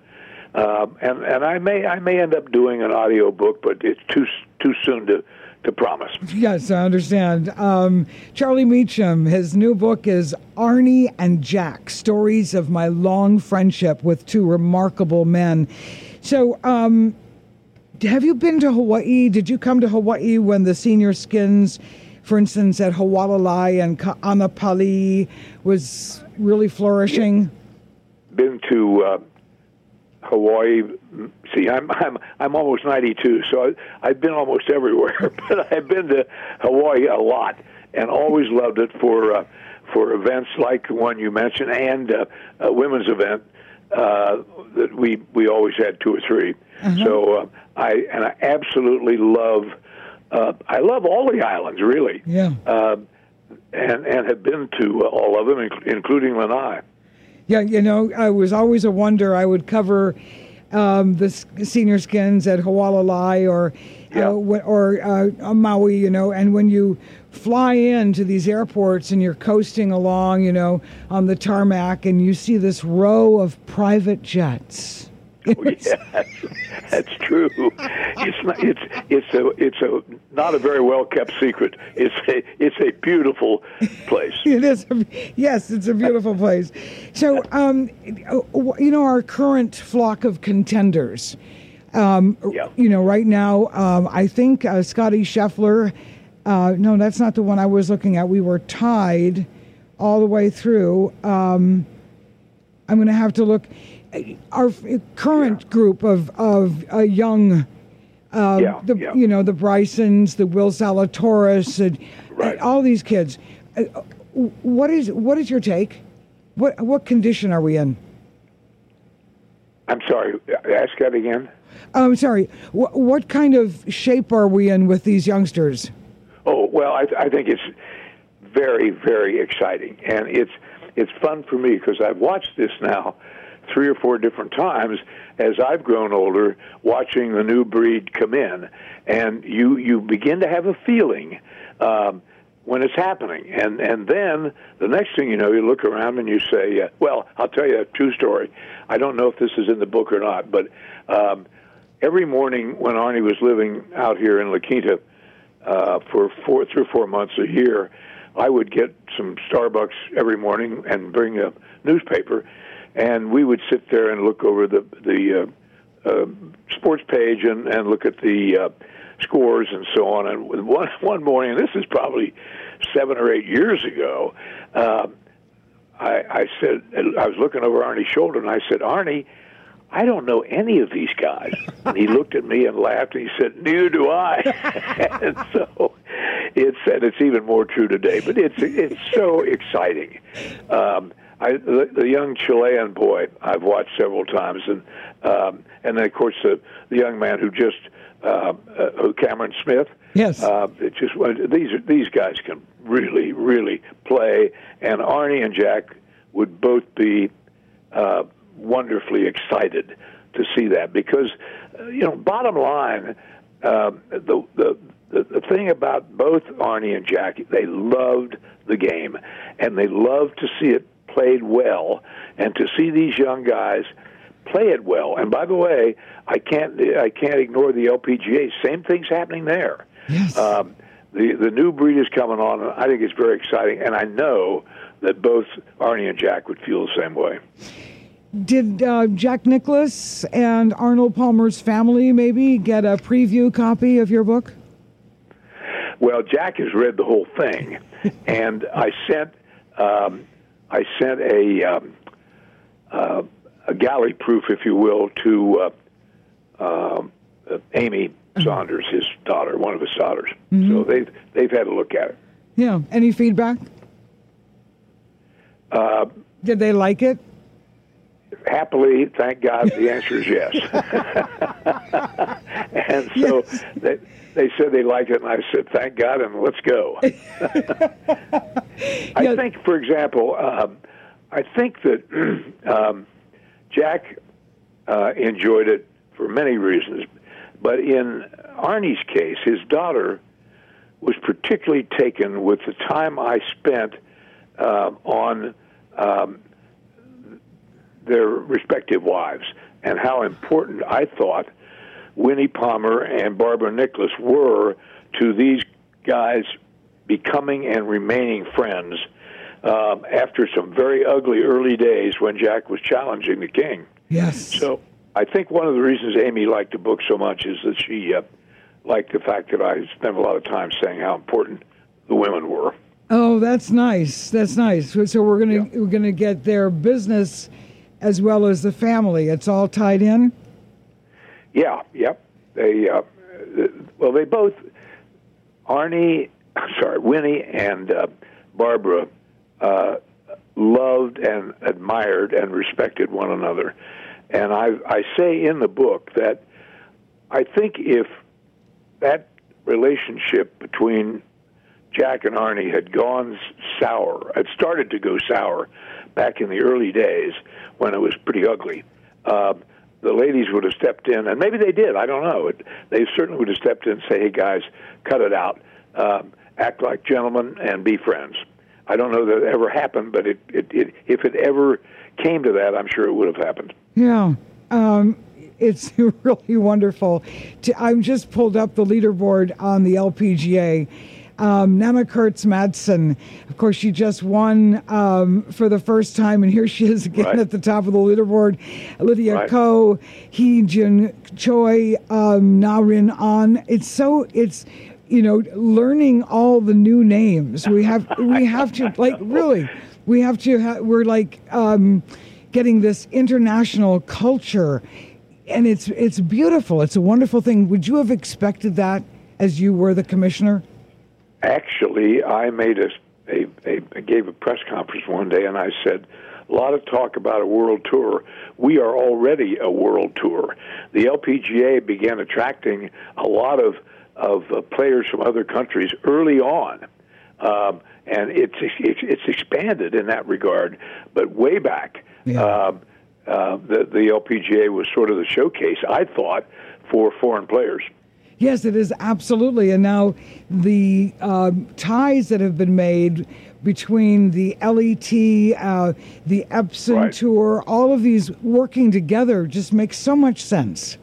um, and and I may I may end up doing an audio book, but it's too too soon to to promise. Yes, I understand. Um, Charlie Mecham, his new book is Arnie and Jack Stories of My Long Friendship with Two Remarkable Men. So, um, have you been to Hawaii? Did you come to Hawaii when the senior skins, for instance, at Hualalai and Ka'anapali was really flourishing? Been to uh, Hawaii. See, I'm I'm I'm almost 92, so I, I've been almost everywhere. (laughs) But I've been to Hawaii a lot, and always loved it for uh, for events like the one you mentioned, and uh, a women's event uh, that we we always had two or 3 uh-huh. So uh, I and I absolutely love. Uh, I love all the islands, really. Yeah. Uh, and and have been to all of them, including Lanai. Yeah, you know, I was always a wonder. I would cover um, the senior skins at Hualalai or yeah. uh, or uh, Maui, you know, and when you fly into these airports and you're coasting along, you know, on the tarmac, and you see this row of private jets. Oh, (laughs) yeah, that's true. It's not, it's it's a it's a not a very well kept secret. It's a it's a beautiful place. (laughs) it is. Yes, it's a beautiful place. So, um, you know, our current flock of contenders. Um, yeah. You know, right now, um, I think uh, Scotty Scheffler. Uh, no, that's not the one I was looking at. We were tied all the way through. Um, I'm going to have to look our current yeah. group of of uh, young, uh, yeah, the yeah. you know the Brysons, the Will Zalatoris, and, right. and all these kids. Uh, what is what is your take? What what condition are we in? I'm sorry. Ask that again. I'm sorry. What, what kind of shape are we in with these youngsters? Oh well, I, I think it's very very exciting, and it's it's fun for me because I've watched this now three or four different times as I've grown older, watching the new breed come in, and you you begin to have a feeling. Um, when it's happening. And and then the next thing you know, you look around and you say, uh, "Well, I'll tell you a true story. I don't know if this is in the book or not, but um, every morning when Arnie was living out here in La Quinta, uh, for four, or four months a year, I would get some Starbucks every morning and bring a newspaper, and we would sit there and look over the the uh, uh, sports page and, and look at the uh, scores and so on. And one (laughs) one morning, this is probably seven or eight years ago, uh, I, I said I was looking over Arnie's shoulder, and I said, Arnie. I don't know any of these guys. And he looked at me and laughed, and he said, "Neither do I." (laughs) and so, it's and it's even more true today. But it's it's so (laughs) exciting. Um, I, the, the young Chilean boy I've watched several times, and um, and then of course the the young man who just uh, uh, Cameron Smith. Yes. Uh, it just these these guys can really really play, and Arnie and Jack would both be. Uh, wonderfully excited to see that because, uh, you know, bottom line, uh, the, the the the thing about both Arnie and Jackie, they loved the game, and they loved to see it played well, and to see these young guys play it well. And by the way, I can't I can't ignore the LPGA. Same thing's happening there. Yes. Um, the the new breed is coming on, and I think it's very exciting. And I know that both Arnie and Jack would feel the same way. Did uh, Jack Nicklaus and Arnold Palmer's family maybe get a preview copy of your book? Well, Jack has read the whole thing, (laughs) and I sent um, I sent a um, uh, a galley proof, if you will, to uh, uh, Amy Saunders, his daughter, one of his daughters. Mm-hmm. So they've they've had a look at it. Yeah. Any feedback? Uh, Did they like it? happily, thank God, the answer is yes. (laughs) (laughs) and so they, they said they liked it, and I said, thank God, and let's go. (laughs) (laughs) I think, for example, um, I think that (clears throat) um, Jack uh, enjoyed it for many reasons, but in Arnie's case, his daughter was particularly taken with the time I spent uh, on. Um, their respective wives and how important I thought Winnie Palmer and Barbara Nicklaus were to these guys becoming and remaining friends um, after some very ugly early days when Jack was challenging the king. Yes. So I think one of the reasons Amy liked the book so much is that she uh, liked the fact that I spent a lot of time saying how important the women were. Oh, that's nice. That's nice. So we're gonna we're gonna get their business as well as the family. It's all tied in. Yeah, yep. They uh, well, they both Arnie, (coughs) sorry, Winnie and uh, Barbara uh, loved and admired and respected one another. And I I say in the book that I think if that relationship between Jack and Arnie had gone sour, had started to go sour back in the early days when it was pretty ugly. Uh, the ladies would have stepped in, and maybe they did. I don't know. It, they certainly would have stepped in and say, "Hey guys, cut it out. Um, act like gentlemen and be friends." I don't know that it ever happened, but it, it, it, if it ever came to that, I'm sure it would have happened. Yeah. Um, it's (laughs) really wonderful. To, I've just pulled up the leaderboard on the LPGA. Um, Nanna Koerstz Madsen, of course, she just won um, for the first time, and here she is again Right. at the top of the leaderboard. Lydia Right. Ko, Hee Jun Choi, um, Na Rin An. It's so it's you know learning all the new names. We have we (laughs) have to like really we have to ha- we're like um, getting this international culture and it's it's beautiful. It's a wonderful thing. Would you have expected that as you were the commissioner? Actually, I made a, a, a I gave a press conference one day, and I said, a lot of talk about a world tour. We are already a world tour. The LPGA began attracting a lot of of uh, players from other countries early on, um, and it's, it's it's expanded in that regard. But way back, um, uh, the the LPGA was sort of the showcase. I thought for foreign players. Yes, it is absolutely. And now the um ties that have been made between the LET, uh, the Epson Right. Tour, all of these working together just makes so much sense.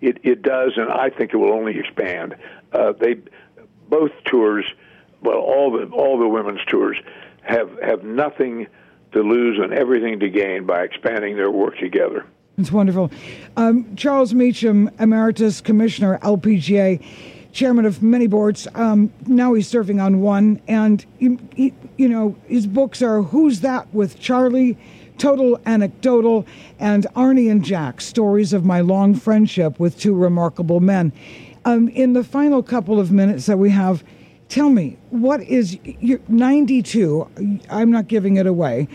It it does, and I think it will only expand. Uh, they both tours, well, all the all the women's tours have have nothing to lose and everything to gain by expanding their work together. It's wonderful. Um, Charles Mecham, Emeritus Commissioner, LPGA, chairman of many boards. Um, now he's serving on one. And, he, he, you know, his books are Who's That with Charlie, Total Anecdotal, and Arnie and Jack Stories of My Long Friendship with Two Remarkable Men. Um, in the final couple of minutes that we have, tell me, what is your 92? I'm not giving it away.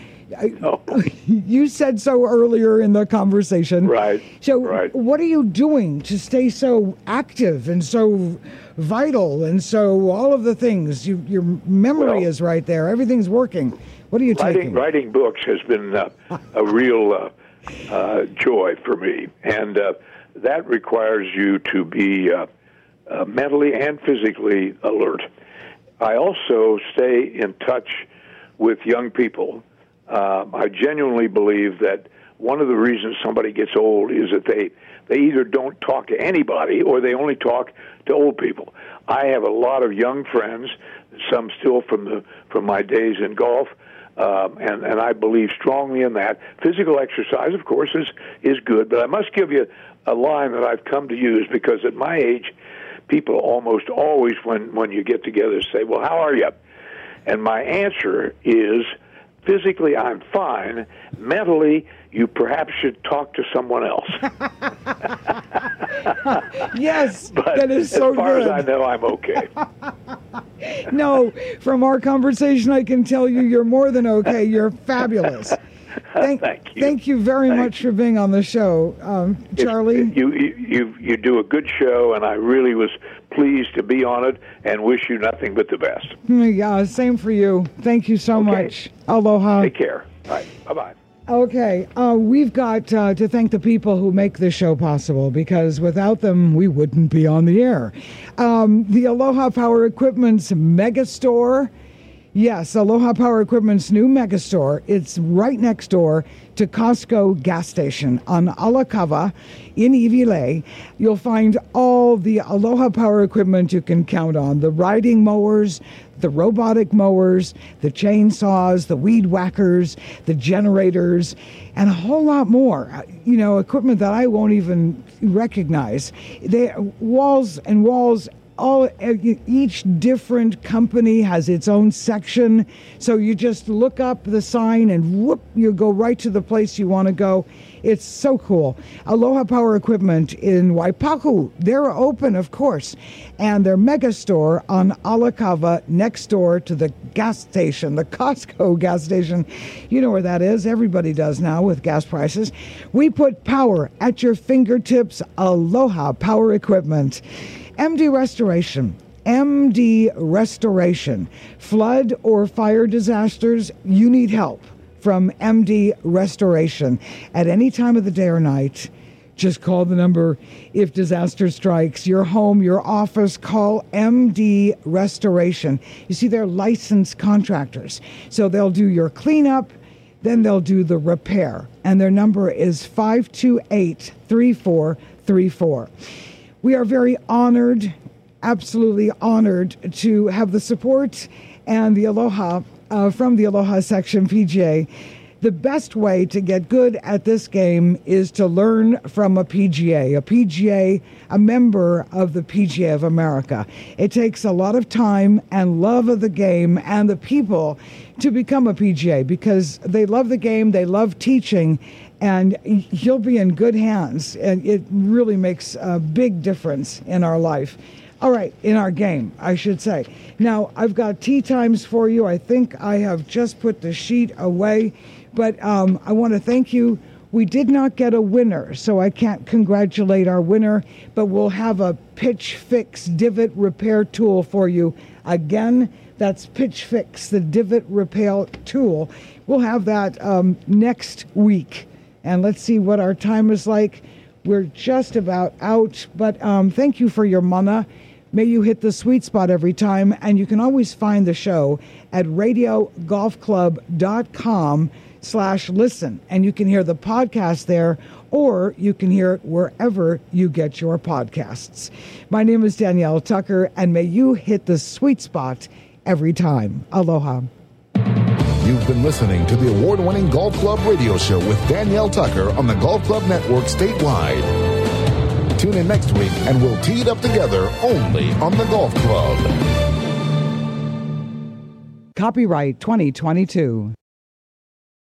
Oh. (laughs) You said so earlier in the conversation. Right. So, right. what are you doing to stay so active and so vital and so all of the things? You, your memory Well- is right there. Everything's working. What are you writing taking? writing books has been uh, a real uh, uh, joy for me, and uh, that requires you to be uh, uh, mentally and physically alert. I also stay in touch with young people. Uh, I genuinely believe that one of the reasons somebody gets old is that they they either don't talk to anybody or they only talk to old people. I have a lot of young friends, some still from the from my days in golf, um, and and I believe strongly in that. Physical exercise, of course, is is good, but I must give you a line that I've come to use because at my age, people almost always, when when you get together, say, "Well, how are you?" And my answer is, physically, I'm fine. Mentally, you perhaps should talk to someone else. (laughs) (laughs) yes, But that is so good. as far good. as I know, I'm okay. (laughs) no, from our conversation, I can tell you you're more than okay. You're fabulous. (laughs) Thank, Thank you. Thank you very much for being on the show, um, Charlie. You, you you you do a good show, and I really was pleased to be on it, and wish you nothing but the best. Yeah, same for you. Thank you so much. Aloha. Take care. All right. Bye bye. Okay, uh, we've got uh, to thank the people who make this show possible because without them, we wouldn't be on the air. Um, the Aloha Power Equipment's mega store. Yes, Aloha Power Equipment's new mega store. It's right next door to Costco gas station on Alakawa in Iwilei. You'll find all the Aloha Power equipment you can count on the riding mowers, the robotic mowers, the chainsaws, the weed whackers, the generators, and a whole lot more. Uh, You know, equipment that I won't even recognize. They walls and walls all each different company has its own section. So you just look up the sign and whoop you go right to the place you want to go. It's so cool. Aloha power equipment in waipahu. They're open of course and their mega store on alakawa next door to the gas station the costco gas station. You know where that is. Everybody does now with gas prices. We put power at your fingertips. Aloha power equipment MD Restoration. MD Restoration. Flood or fire disasters, you need help from MD Restoration. At any time of the day or night, just call the number if disaster strikes your home, your office, call MD Restoration. You see, they're licensed contractors. So they'll do your cleanup, then they'll do the repair. And their number is 528 3434. We are very honored, absolutely honored, to have the support and the aloha uh, from the Aloha Section PGA. The best way to get good at this game is to learn from a PGA, a PGA, a member of the PGA of America. It takes a lot of time and love of the game and the people to become a PGA because they love the game, they love teaching, and you'll be in good hands. And it really makes a big difference in our life. All right, in our game, I should say. Now, I've got tea times for you. I think I have just put the sheet away, but um, I want to thank you. We did not get a winner, so I can't congratulate our winner, but we'll have a Pitch Fix divot repair tool for you. Again, that's Pitch Fix, the divot repair tool. We'll have that um, next week. And let's see what our time is like. We're just about out, but um, thank you for your mana. May you hit the sweet spot every time. And you can always find the show at radiogolfclub.com. slash listen. And you can hear the podcast there or you can hear it wherever you get your podcasts. My name is Danielle Tucker, and may you hit the sweet spot every time. Aloha. You've been listening to the award winning Golf Club radio show with Danielle Tucker on the Golf Club Network statewide. Tune in next week and we'll tee it up together only on the Golf Club. Copyright 2022.